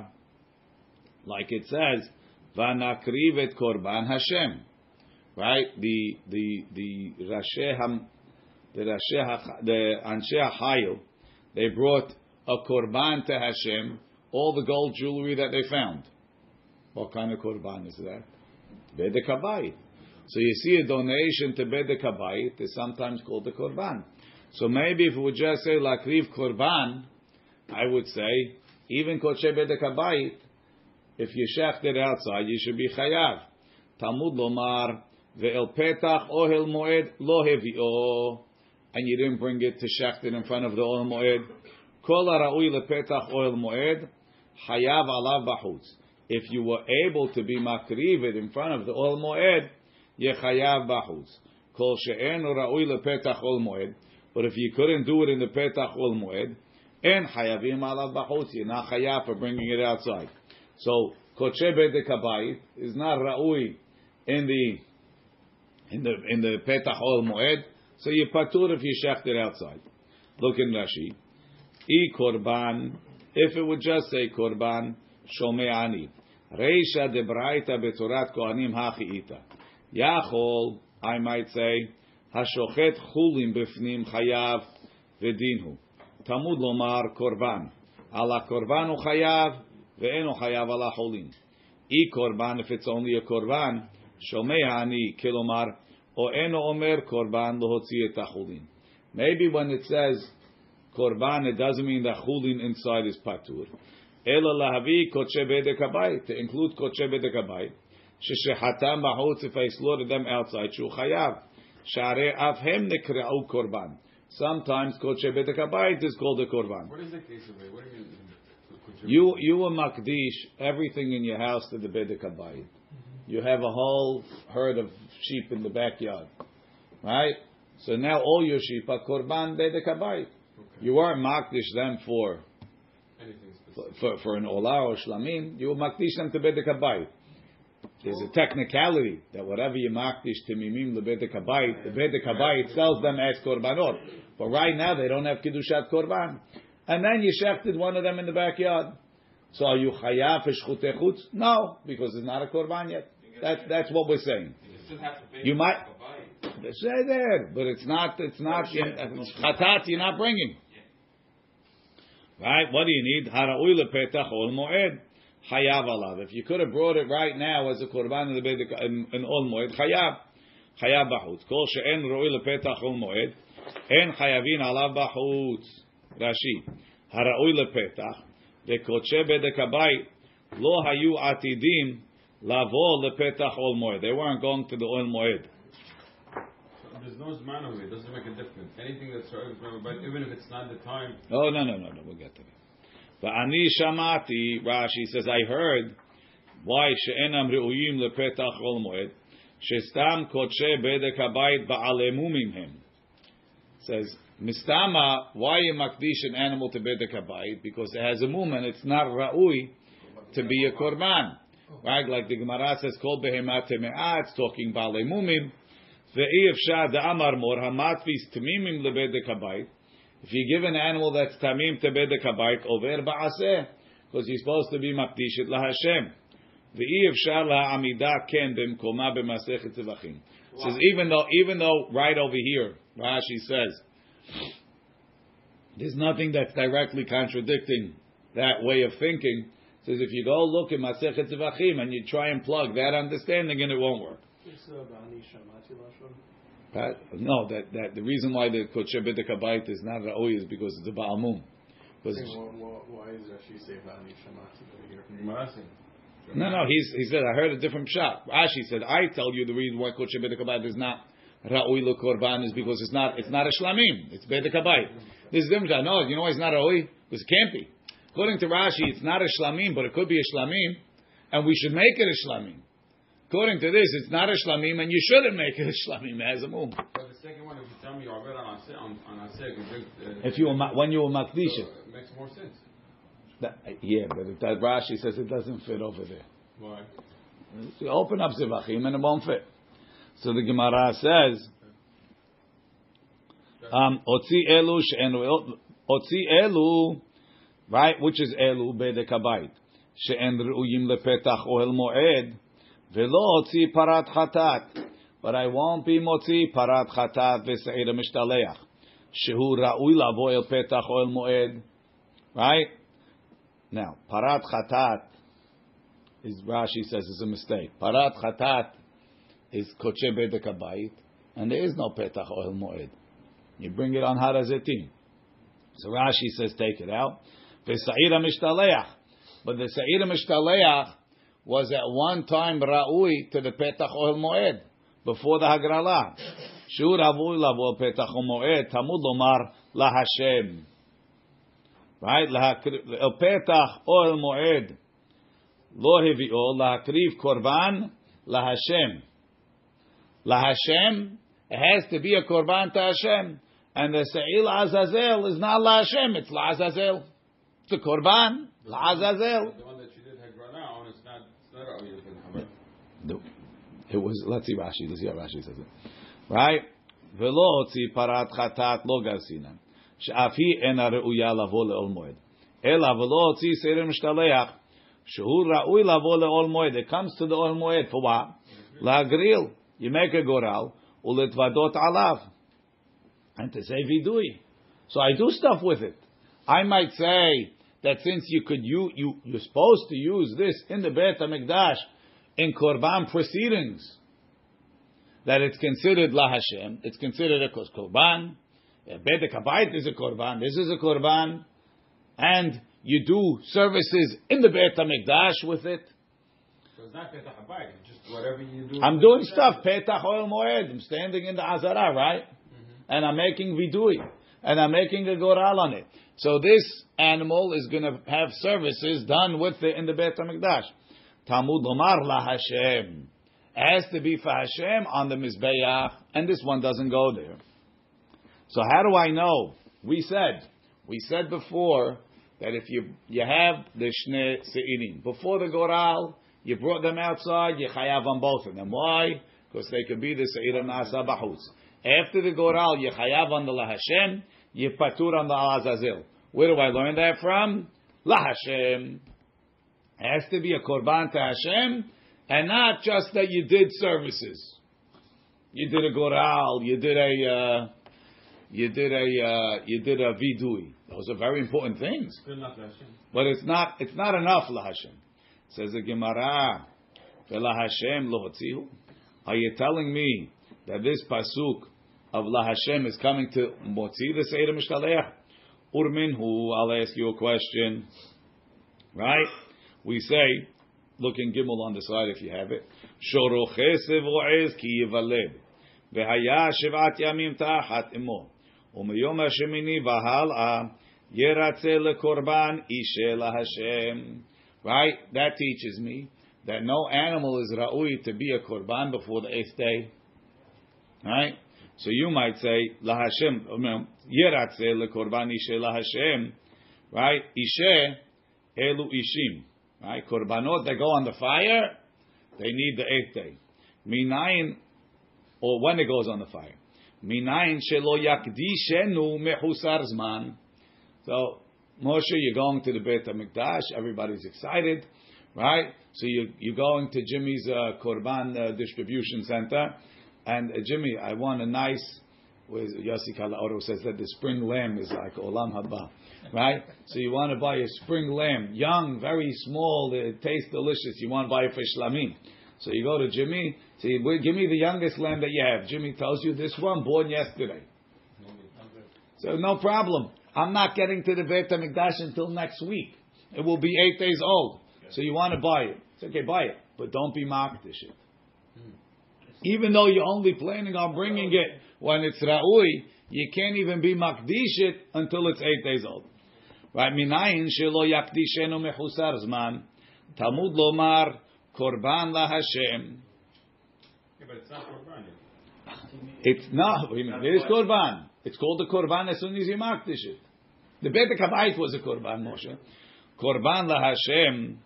like it says, Vanakriv et korban Hashem. Right? The the the Rasheham the Rasheh the Anshe Hayo, they brought a korban to Hashem, all the gold jewelry that they found. What kind of korban is that? Bedek Habayit. So you see a donation to Bedek Habayit is sometimes called a korban. So maybe if we just say lakriv korban, I would say even koche Bedek Habayit, if you shecht it outside, you should be chayav. Talmud lomar ve'el petach ohel moed lo hevio, and you didn't bring it to shecht it in front of the ohel moed. Kol ha'ra'ui lepetach ohel moed hayav alav b'chutz. If you were able to be makriv it in front of the ohel moed, yechayav b'chutz. Kol she'en ra'ui lepetach ohel moed. But if you couldn't do it in the petach ohel moed, en hayavim alav b'chutz. You're not chayav for bringing it outside. So koche bedek habayit is not ra'ui in the in the in the petach ol moed. So you patur if you shecht it outside. Look in Rashi. E korban. If it would just say korban, shomeani. Reisha de braita betorat kohanim hachiita. Yachol, I might say, hashochet chulim befnim chayav vedinhu. Tamud lomar korban. Ala korban u chayav if it's only a korban, shomea ani kilomar, o eno omer korban lohotzi et. Maybe when it says korban, it doesn't mean that chulin inside is patur. Ela lahavi koche bedek habayit, to include koche bedek habayit, sheshechatam b'chutz, if I slaughter them outside, shu chayav. Share avhem nekra'u korban. Sometimes koche bedek habayit is called a korban. What is the case of it? What do you mean? You you were makdish everything in your house to the bedek habayit. You have a whole herd of sheep in the backyard, right? So now all your sheep are korban bedek habayit. You aren't makdish them for for, for, for an olah or shlamim. You were makdish them to bedek habayit. There's a technicality that whatever you makdish to mimim the bedek habayit, the bedek habayit sells them as korbanot. But right now they don't have kiddushat korban. And then you shechted one of them in the backyard. So are you chayav shchutei? No, because it's not a korban yet. That's that's what we're saying. You still have to pay You might- the buy. They say there, but it's not. It's not. Chatat. You're not bringing. Right? What do you need? Hara'ui lepetach ol moed. Chayav alav. If you could have brought it right now as a korban in the in, ol moed, chayav. Chayav b'chutz. Kol she'en ro'ui lepetach ol moed. En chayavin alav b'chutz. Rashi. Hara'ui lepetach. Vekoche bedek habayit. Lo hayu atidim lavo lepetach ol. They weren't going to the ol moed. There's no zman over it. It doesn't make a difference. Anything that's but even if it's not the time, Oh no no no no we'll get to that. But ani shamati Rashi says I heard why she'enam reuyim lepetach ol moed shestam kodshe bedek habayit ba'alemumim him. Says mistama why you makdish an animal to bedek habayit because it has a and it's not raui to be a korban. Right, like the Gemara says, "Kol behemat teme'ah." It's talking ba'alemumim. Ve'i efshar da'amar mor hamatvis temimim lebedek habayit. If you give an animal that's tamim to bedek habayit over ba'aseh, because he's supposed to be makdishit laHashem. Ve'i efshar la'amida ken b'mkoma b'masechet zevachim. Says even though even though right over here Rashi says there's nothing that's directly contradicting that way of thinking. Says if you go look at Masechet Zevachim and you try and plug that understanding in, it won't work. No, that, that the reason why the Kodesh B'dek is not Ra'oi is because it's a Baal Mum. Because Why is Rashi say Vani Shamati? No, no, he's, he said, I heard a different shot. Rashi said, I tell you the reason why Kodesh Habayit is not Ra'ui Korban is because it's not, it's not a Shlamim. It's Bedek Habayit. This is different. No, you know why it's not Ra'ui? Because it can't be. According to Rashi, it's not a Shlamim, but it could be a Shlamim, and we should make it a Shlamim. According to this, it's not a Shlamim, and you shouldn't make it a Shlamim as a Mum. But the second one, if you tell me you're better on on, on uh, If you were, when you were Makdish so it. makes more sense. That- Yeah, but if that Rashi says it doesn't fit over there. Why? You open up Zevachim and it won't fit. So the Gemara says, um, Otzi elu she'en Otzi elu, right, which is elu bedek habayit, she'en re'uyim lepetach ohel moed, velo otzi parat chatat, but I won't be motzi parat chatat v'se'ir mishtaleach, shehu ra'ui lavo el petach ohel moed, right? Now, parat chatat is Rashi says is a mistake. Parat chatat is koche bedek habayit, and there is no petach ohel moed. You bring it on harazetim. So Rashi says take it out. V'sa'ira mishtaleach, but the sa'ira mishtaleach was at one time ra'ui to the petach ohel moed before the hagrala. Shur avui lavo petach ohel moed tamud lomar la Hashem. Right? El petach ohel moed. לא הביאו להקריב קורבן להשם. להשם, it has to be a korban to Hashem. And the Se'il Azazel is not LaHashem, it's LaAzazel. It's a korban, LaAzazel. The one that you did Hagrana on, it's not, it's not Ra'ui Lepetach Habayit. No. It was, let's see Rashi, let's see how Rashi says it. Right? ולא הוציא פרת חטאת לא גרסינן, שאף היא אינה ראויה לבוא לעול מועד. אלא ולא הוציא שעיר משתלח, שהוא ראוי לבוא לעול מועד. It comes to the עול מועד, for what? להגריל. You make a goral, uletvadot alav, and to say vidui. So I do stuff with it. I might say that since you could you you you're supposed to use this in the Beit Hamikdash in korban proceedings, that it's considered la Hashem, it's considered a korban. Beit Kabayit is a korban. This is a korban, and you do services in the Beit Hamikdash with it. So it's not Petach Habayit, it's just whatever you do. I'm doing stuff. Petach Oil Moed. I'm standing in the Azara, right? Mm-hmm. And I'm making vidui. And I'm making a goral on it. So this animal is going to have services done with it in the Beit HaMikdash. Talmud Lomar La Hashem. Has to be for Hashem on the Mizbeach. And this one doesn't go there. So how do I know? We said, we said before that if you you have the shne seirim before the goral, you brought them outside, you chayav on both of them. Why? Because they could be the seir nasa bahutz. After the goral, you chayav on the lahashem, you patur on the alazazel. Where do I learn that from? Lahashem. Has to be a korban to Hashem, and not just that you did services. You did a goral, you did a. Uh, you did a uh, you did a vidui. Those are very important things. But it's not it's not enough lahashem. Says the Gemara, "Vela Hashem lohatzihu." Are you telling me that this pasuk of La Hashem is coming to motzi the Seder Mishtaleach? Urminhu, I'll ask you a question. Right? We say, look in Gimel on the side if you have it. Shorochesev ro'ez ki yivaled. yamim ta'achat ימים תחת אמו, ומיום השמיני והלאה korban לקורבן la Hashem. Right? That teaches me that no animal is ra'ui to be a korban before the eighth day. Right? So you might say, lahashem, yeratze lekorban ishe lahashem. Right? Ishe, elu ishim. Right? Korbanot that go on the fire, they need the eighth day. Minayin or when it goes on the fire. Minayin shelo yakdishenu mechusar zman. So Moshe, you're going to the Beit Hamikdash. Everybody's excited, right? So you you're going to Jimmy's uh, Korban uh, distribution center, and uh, Jimmy, I want a nice where Yossi Kalaoro says that the spring lamb is like Olam Haba, right? So you want to buy a spring lamb, young, very small, it tastes delicious. You want to buy it for Shlamim. So you go to Jimmy, say, give me the youngest lamb that you have. Jimmy tells you this one born yesterday. So no problem. I'm not getting to the Beit HaMikdash until next week. It will be eight days old. So you want to buy it. It's okay, buy it. But don't be makdish it. Hmm. Even though you're only planning on bringing it when it's ra'ui, you can't even be makdish it until it's eight days old. Right? Minayin shelo yakdishenu mechusar zman. Talmud lomar korban la Hashem. Yeah, but it's not korban. It's not. It is korban. It's called the korban as soon as you makdish it. The Beit HaKavayit was a korban, Moshe. Korban la Hashem.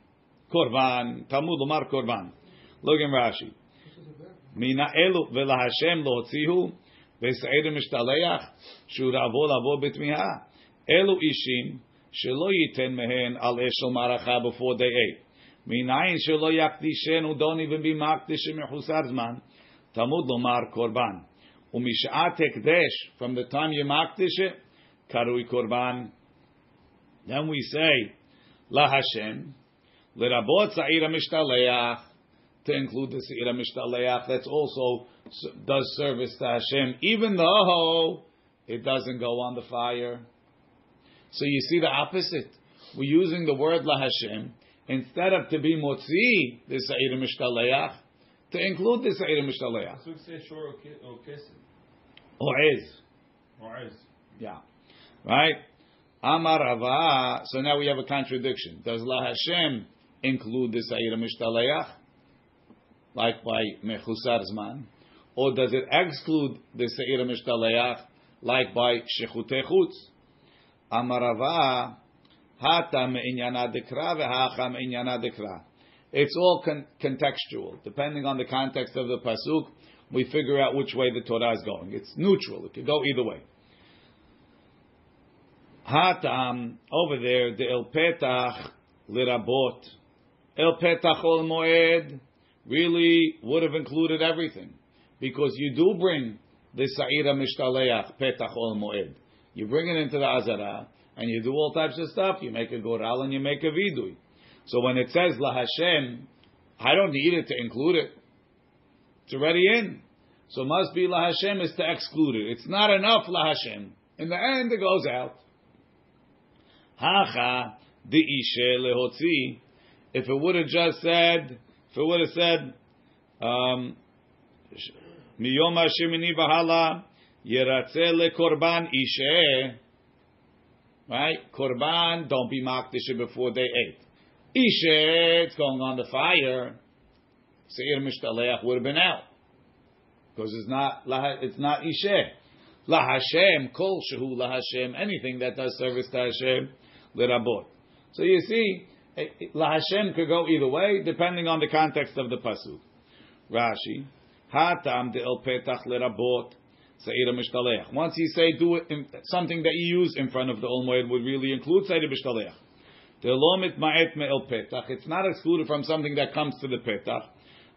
Korban. Talmud lomar korban. Look in Rashi. Mina elu vela Hashem lo hotzihu v'se'er mishtaleach shu ravo lavo betmiha. Elu ishim shelo yiten mehen al eshel maracha before they ate. Minayin shelo yakdishenu don't even be makdish mechusar zman. Umishat hekdesh from the time you makdish it, karui korban. Then we say la Hashem lerabot sa'ira mishtaleach to include the Seira Mishtaleach, that's also does service to Hashem, even though it doesn't go on the fire. So you see the opposite. We're using the word La Hashem instead of to be Motzi, the Seira Mishtaleach, to include the Seira Mishtaleach. So we say shor or ki- or kisim. Or is. Or is. Yeah. Right? Amar Rava, so now we have a contradiction. Does La Hashem include the Seira Mishtaleach? like by mechusar zman, or does it exclude the seir mishtaleach like by shechute chutz? Amarava hata meinyana dekra vehacha meinyana. It's all con- contextual, depending on the context of the pasuk. We figure out which way the Torah is going. It's neutral; it could go either way. Hatam over there, the el petach lirabot, el petach ol moed really would have included everything. Because you do bring the Sa'ira Mishtaleach, Petach Ol Moed. You bring it into the Azara, and you do all types of stuff. You make a Goral and you make a Vidui. So when it says La Hashem, I don't need it to include it. It's already in. So must be La Hashem is to exclude it. It's not enough La Hashem. In the end, it goes out. Hacha di ishe lehotzi. If it would have just said, if it would have said, um, miyom hashemini v'hala yeratzeh lekorban ishe, right? Korban, don't be makdish before they ate. Ishe, it's going on the fire. Seir mishtaleach would have been out because it's not it's not ishe. La Hashem, kol shehu la Hashem, anything that does service to Hashem, lirabot. So you see, eh, eh, la Hashem could go either way, depending on the context of the pasuk. Rashi, hatam de el petach lirabot, seira mishtaleach. Once you say do it, in, something that you use in front of the Olmoed would really include seira mishtaleach. It's not excluded from something that comes to the petach.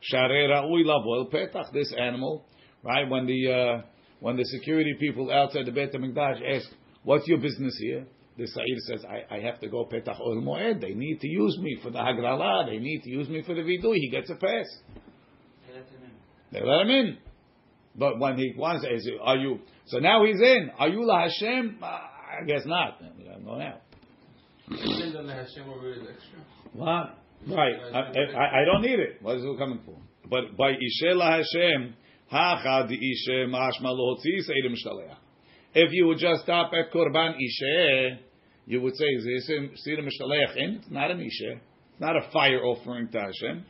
Sharei ra'ui lavo el petach. This animal, right? When the uh, when the security people outside the Beit HaMikdash ask, "What's your business here?" The Sa'ir says, I, "I have to go petach ol moed. They need to use me for the hagrala. They need to use me for the vidui. He gets a pass. They let him in. They let him in. But when he wants, is are you? So now he's in. Are you la Hashem? Uh, I guess not. I'm going out. Send on the Hashem over is extra. What? Right. I, I, I don't need it. What is it coming for? But by Ishe la Hashem, hacha di Ishe mashma lo hotzi seir mishtaleach. If you would just stop at Korban Ishe, you would say, seir mishtaleach in? It's not an Ishe. It's not a fire offering to Hashem.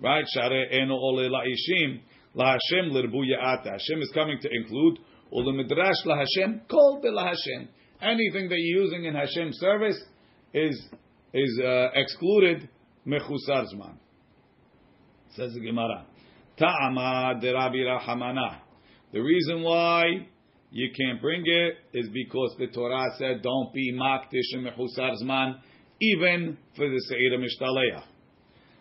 Right? Share eno ole la Ishim. La Hashem lirbu ya'ata. Hashem is coming to include ule midrash la Hashem, kol de la Hashem. Anything that you're using in Hashem's service is is uh, excluded mechusar zman. Says the Gemara. Ta'ama de Rabbi Rahamana. The reason why you can't bring it is because the Torah said don't be makdish and mechusar zman even for the Seira Mishtaleach.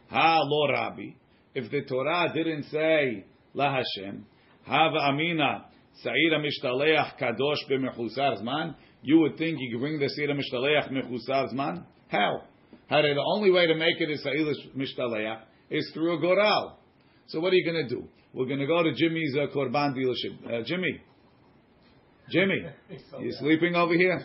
Ha lo Rabbi. If the Torah didn't say La Hashem, Hava Amina Sa'ira mishtaleach kadosh b'mechusar zman. You would think you could bring the Sa'ira mishtaleach mechusar zman? How? How did the only way to make it is Sa'ira mishtaleach is through a goral. So what are you going to do? We're going to go to Jimmy's uh, korban dealership. Uh, Jimmy, Jimmy, you sleeping over here,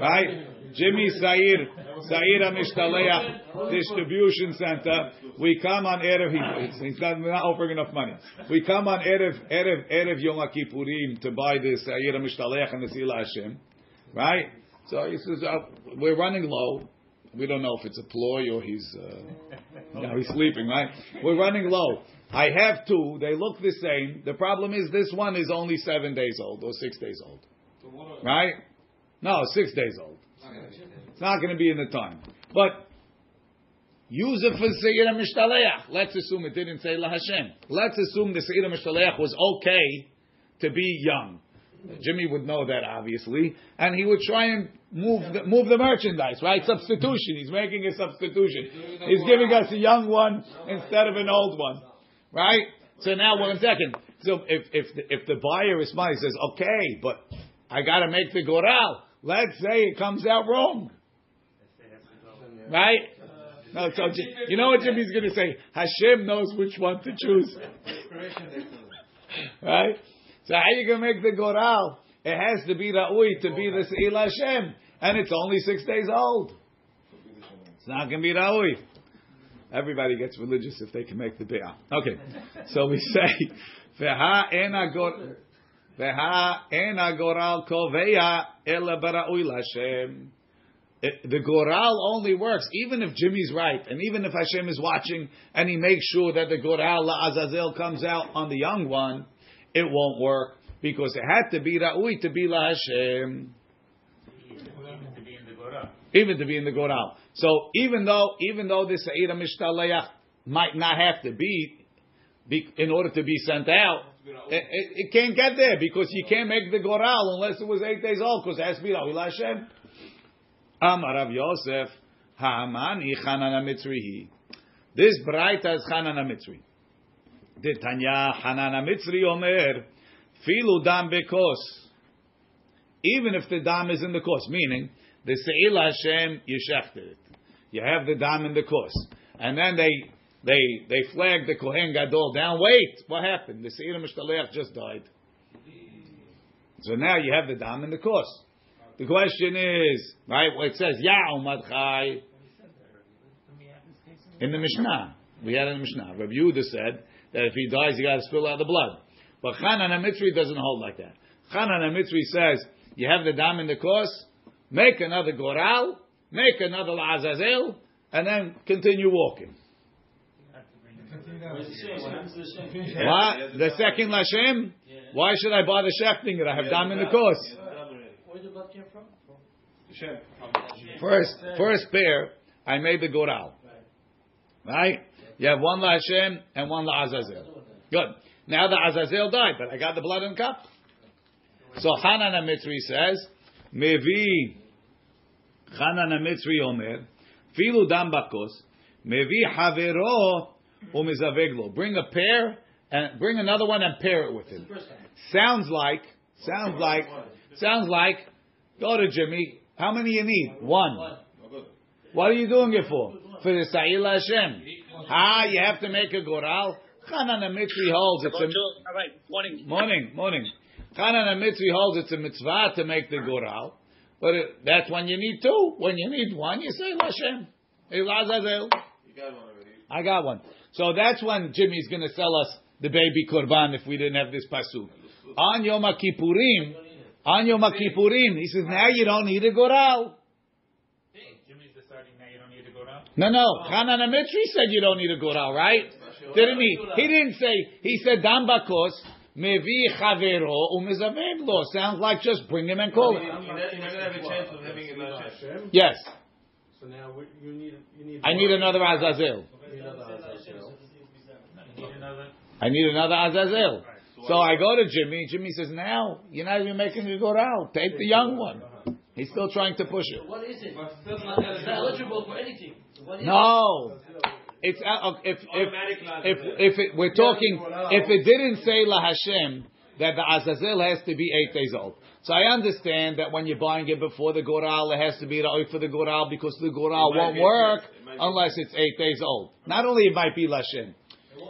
right? Jimmy Sair, Sair Mishtaleach Distribution Center. We come on erev. He, he's not, we're not offering enough money. We come on erev erev erev Yom Kippurim to buy the Sair Mishtaleach and the Sila Hashem, right? So he says uh, we're running low. We don't know if it's a ploy or he's uh, no, he's sleeping, right? We're running low. I have two. They look the same. The problem is this one is only seven days old or six days old. Right? No, six days old. It's not going to be in the time. But use it for Seir Mishtaleach. Let's assume it didn't say La Hashem. Let's assume the Seir Mishtaleach was okay to be young. Jimmy would know that obviously, and he would try and move the, move the merchandise, right? Substitution. He's making a substitution. He's giving us a young one instead of an old one, right? So now, one second. So if if the, if the buyer is smart, he says, "Okay, but I got to make the goral." Let's say it comes out wrong, right? No, so you know what Jimmy's going to say? Hashem knows which one to choose, right? So how you to make the goral? It has to be ra'ui to be the Se'il Hashem, and it's only six days old. It's not going to be ra'ui. Everybody gets religious if they can make the bi'ah. Okay, so we say, "Veha ena gor, veha ena goral koveya ela bara'ui Hashem." The goral only works even if Jimmy's right, and even if Hashem is watching, and he makes sure that the goral la Azazel comes out on the young one, it won't work because it had to be ra'ui to be la Hashem. Even to be in the goral. So even though even though this Sa'ira Mishtaleach might not have to be, be in order to be sent out, it, it, it can't get there because you can't make the goral unless it was eight days old because it has to be ra'ui la Hashem. Amar Rav Yosef, Ha'amani Chanan HaMitzrihi. This Braita is Chanan HaMitzri. The Tanya Hanan HaMitzri Omer, Filu Dam Bekos. Even if the dam is in the course, meaning the Se'il Hashem, you shechted it. You have the dam in the course. And then they they they flag the Kohen Gadol down. Wait, what happened? The Se'ir Mishtaleach just died. So now you have the dam in the course. The question is, right, what it says, Ya'u Madchai. In the Mishnah. We had in the Mishnah. Rabbi Yehuda said that if he dies, you got to spill out the blood. But Chanan HaMitzri doesn't hold like that. Chanan HaMitzri says, you have the dam in the course, make another Goral, make another Azazel, and then continue walking. What the same? What? The second Lashem? Why should I bother shechting it? I have dam in the course. Where did the blood came from? First, first pair, I made the Goral. Right? You have one La Hashem and one La Azazel. Good. Now the Azazel died, but I got the blood in cup. So Hanan HaMitzri says, Mevi, Hanan HaMitzri Omer, Filu Dam Bakos, Mevi Havero Umizaveglo. Bring a pair, and bring another one and pair it with him. Sounds like, sounds like, sounds like, go to Jimmy, how many you need? One. What are you doing it for? For the Sa'il Hashem. Ah, you have to make a goral. Chanan HaMitzri holds it's a All right, morning. morning, morning. Chanan HaMitzri holds it's a mitzvah to make the goral, but it, that's when you need two. When you need one, you say Hashem. Elazazel. You got one already. I got one. So that's when Jimmy's going to sell us the baby korban if we didn't have this pasuk. On Yom Kippurim, on Yom Kippurim, he says now you don't need a goral. Jimmy's deciding now you don't need to go down. No, no. Hanan HaMitzri said you don't need a goral, right? Didn't he? He didn't say. He said dam bakos mevi chavero umezaveg lo. Sounds like just bring him and call You're it. not you're not gonna have a chance of having it not Hashem. Yes, So now you need you need. I need another Azazel. You need another Azazel. You need another. I need another Azazel. So I go to Jimmy. Jimmy says, "Now you're not even making it go out. Take the young one." He's still trying to push it. What is it? It's not eligible for anything. What is No, it's uh, if if if if it, we're talking if it didn't say La Hashem, that the Azazel has to be eight days old. So I understand that when you're buying it before the Goral, it has to be the for the Goral because the Goral It won't work it unless it's eight days old. Not only it might be Lashem.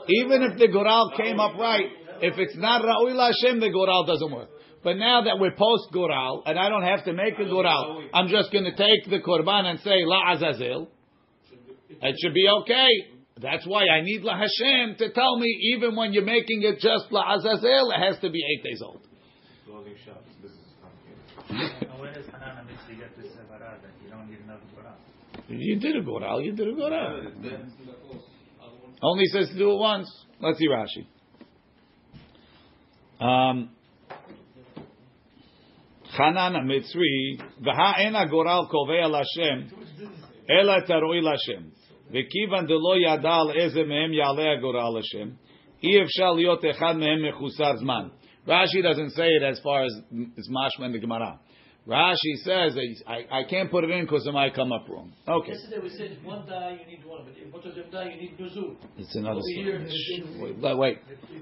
Even if the Goral came up right, if it's not Ra'ui Lashem, the Goral doesn't work. But now that we're post Goral, and I don't have to make a Goral, I'm just going to take the Korban and say La Azazel. It should be okay. That's why I need La Hashem to tell me, even when you're making it just La Azazel, it has to be eight days old. You did a Goral, you did a Goral. Only says to do it once. Let's see Rashi. Um, Hanan Mitzri, v'ha ena goral kovea Lashem, ela taroi Lashem. וכיוון דלא ידע על איזה מהם יעלה הגורל השם, אי אפשר להיות אחד מהם מחוסר זמן. Rashi doesn't say it as far as it's mashma in the Gemara. Rashi says, I, I can't put it in because it might come up wrong. Okay. Yesterday we said one die you need one, but if both of them die you need nuzul. It's another Over here, story. it's- Wait, wait, wait.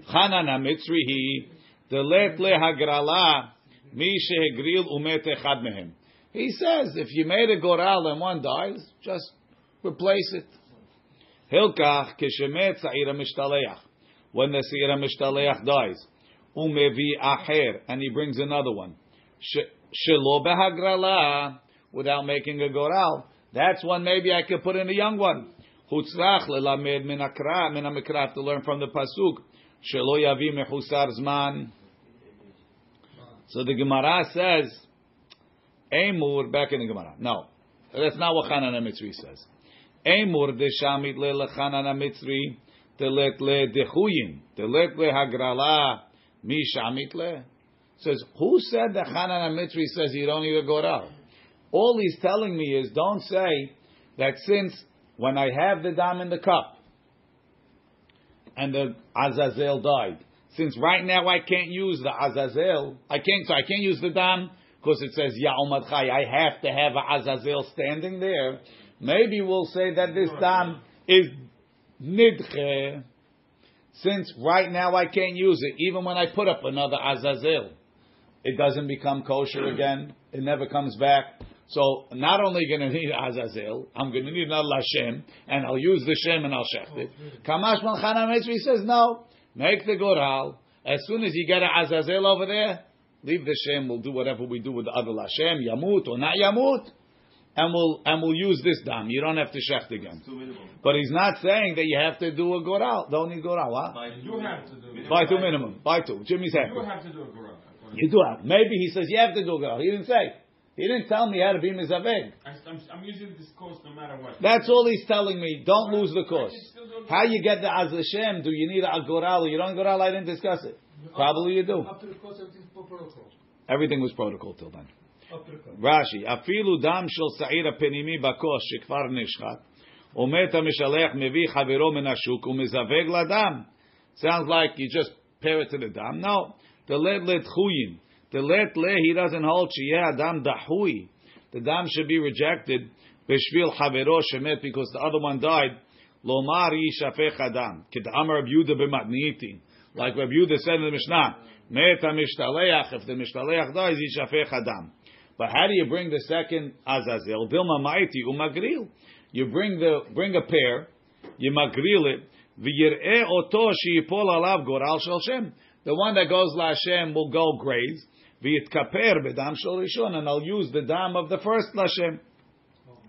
Hanan HaMitzri he delet lehagrala mi shehegril umet echad mehem. He says if you made a goral and one dies, just replace it. Hilkach keshemet sa'ira mishtaleach. When the sa'ira mishtaleach dies, umevi acher, and he brings another one. Sh- Shelo behagrala, without making a goral. That's one maybe I could put in a young one. Hutzrach lelamed min akra to learn from the pasuk. Shelo yavi mechusar zman. So the Gemara says, Emur, back in the Gemara. No, that's not what Chanan Mitzri says. Emur de shamit le lechanan Mitzri telet le dechuyin telet le hagrala mi shamit le. Says who said that Chanan Mitzri says you don't need a goral? All he's telling me is don't say that since when I have the dam in the cup and the Azazel died, since right now I can't use the Azazel, I can't, so I can't use the dam because it says Ya'omad Chai. I have to have a Azazel standing there. Maybe we'll say that this dam is nidche, since right now I can't use it, even when I put up another Azazel. It doesn't become kosher mm. again. It never comes back. So not only going to need Azazel, I'm going to need another Lashem, and I'll use the Shem and I'll shecht it. Oh, Kamash Malchana Mitzri says no. Make the Goral. As soon as you get an Azazel over there, leave the Shem. We'll do whatever we do with the other Lashem, Yamut or not Yamut, and we'll and we'll use this dam. You don't have to shecht again. Two. But he's not saying that you have to do a Goral. Don't need Goral. What? By You have to do it. Buy two minimum. By two. Jimmy's happy. You have to do a Gorah. You do have. Maybe he says you have to do a Goral. He didn't say. He didn't tell me how to be mizaveg. I'm, I'm using this course no matter what. That's all he's telling me. Don't lose the course. How you get the Az Hashem? Do you need a Goral? You don't Goral? I didn't discuss it. Probably you do. Everything was protocol till then. Rashi, afilu dam shel sa'ir penimi bakosh shekvar nishchat, umet ha-mishalech mevi chaviro min ashuk umezaveg ladam. Sounds like you just pair it to the dam. No, the let let chuyin, the let le he doesn't hold sheyeh dam dahui. The dam should be rejected b'shvil chaviro shemet because the other one died Lomar yishafech adam. Kedam Rabbi Yehuda b'matniitin. Like Rabbi Yehuda said in the Mishnah, Me'eta mishtaleach, if the mishtaleach dies, yishafech adam. But how do you bring the second azazel? Dilma ma'iti umagril. You bring the bring a pair, you magril it, v'yir'e oto she'yipol alav goral shel Shem. The one that goes la Hashem will go graze, v'yitkaper b'dam shel Rishon, and I'll use the dam of the first la Shem.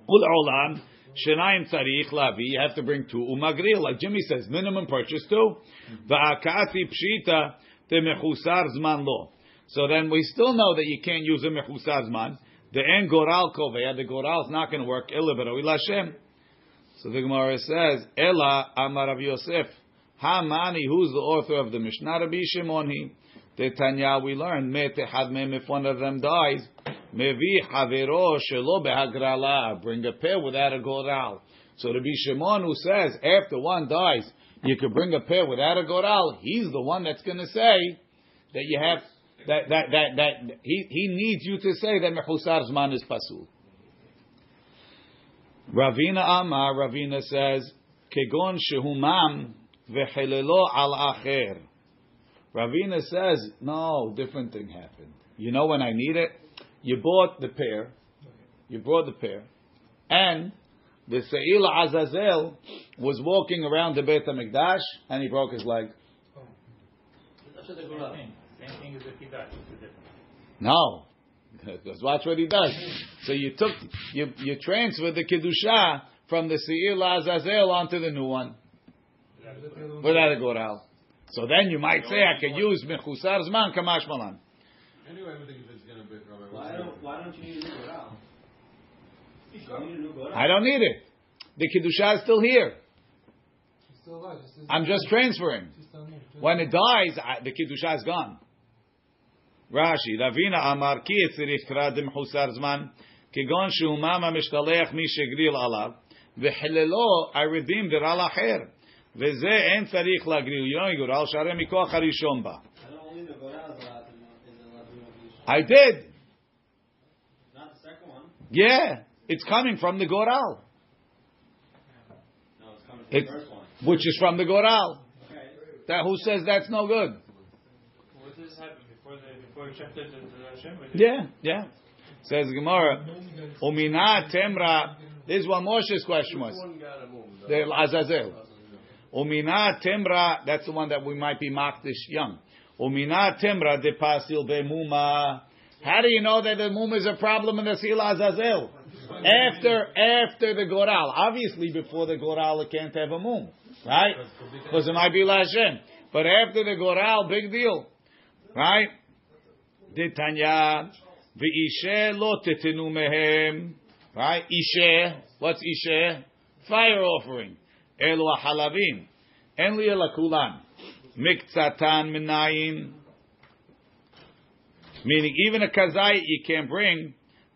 Ul shenayim tzarich lavi. You have to bring two umagril, like Jimmy says, minimum purchase two. V'akati pshita temechusar zman lo. So then we still know that you can't use a mechusar zman. The en goral kovea, the goral is not going to work. Illa beroil Hashem. So the Gemara says, Ella Amar Rav Yosef. Hamani, who's the author of the Mishnah? Rabbi Shimon he. Tanya we learned, if one of them dies. Mevi havero shelo behagrala. Bring a pair without a goral. So Rabbi Shimon who says, after one dies, you could bring a pair without a goral. He's the one that's going to say that you have that that that that he he needs you to say that mechusar zman is pasul. Ravina Amar, Ravina says, Kegon shehumam vechelelo al acher. Ravina says, no, different thing happened. You know when I need it? You bought the pair, you brought the pair, and the Se'il Azazel was walking around the Beit HaMikdash, and he broke his leg. That's Same thing. Same thing as the Kiddush. It's. No. Because watch what he does. So you took, you, you transferred the Kedusha from the Se'il Azazel onto the new one. Without a Goral. So then you might say, I can use Mechusar Zman Kamash Malan. Anyway, I think if it's gonna be, Rabbi, Why what's don't, why don't you need a new Goral? You need a new Goral? I don't need it. The Kedusha is still here. She's still alive. She's still- I'm just transferring. she's still alive. When it dies, I, the Kedusha is gone. Rashi, Ravina Amar ki etzirich kradim husar zman, כגון שהומם המשתלח מי שהגריל עליו, וחיללו הרדים ברל אחר, וזה אין צריך להגריל יום יגורל שהרי מכוח הראשון בה. I don't Yeah, it's coming from the Goral, No, it's coming from It's- the first one. which is from the Goral. Okay. That who says that's no good? What does this happen before the before Shechted uh, to Hashem? Yeah, yeah. Says Gemara, Umina temra. This is what Moshe's question was. One got a move. The Azazel. Umina temra. That's the one that we might be makdish young. Umina temra de pasil be'muma. How do you know that the muma is a problem in the seir Azazel? After after the goral, obviously before the goral it can't have a mum, right? Because it might be lashem. But after the goral, big deal, right? Ditanya v'ishe lo tetenu mehem, right? Ishe, what's ishe? Fire offering. Elu halavim. En li kulan. Miktsatan minayin. Meaning even a kazai you can't bring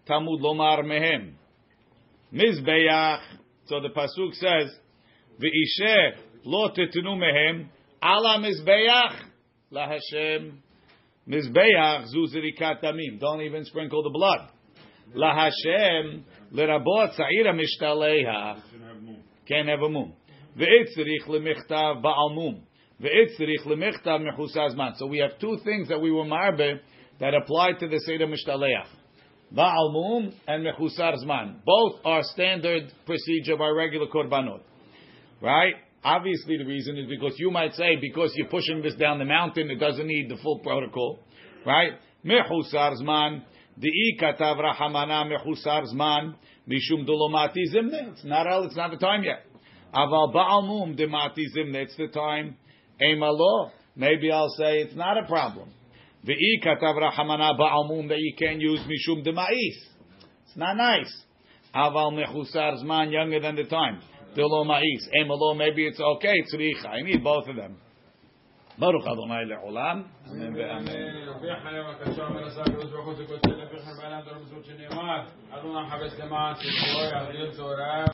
Talmud lomar mehem. Mizbeach. So the pasuk says, "V'ishe lo tetenu mehem ala mizbeach la Hashem." Mizbeach zu zirikat damim. Don't even sprinkle the blood. La Hashem lerabot sa'ira mishtaleha. Can't have a mum. Ve'itzrich lemichtav ba'al mum. Ve'itzrich lemichtav mechusar zman. So we have two things that we were marbe that apply to the Seir Mishtaleach. Ba'al mum and mechusar zman. Both are standard procedure by regular korbanot. Right? Obviously the reason is because you might say, because you're pushing this down the mountain, it doesn't need the full protocol. Right? Mechusar zman. Di'i katav rahamana mechusar zman. Mishum dolomati zimne. It's not, it's not the time yet. Aval ba'al mum demati zimne. It's the time. Emalo. Maybe I'll say it's not a problem. Ve'i katav rahamana ba'al mum that you can't use mishum dema'is. It's not nice. Aval mechusar zman younger than the time. Dilo ma'is. Emalo. Maybe it's okay. Tzricha. I need both of them. Baruch Adonai le'olam. Amen ve'amen. רבי חיים הקדוש אומר עשה הקדוש ברוך הוא זה כותב לפיכם בעולם דור בזכות שנאמר אדוני מחפש למען ציבורו יחזיר תורה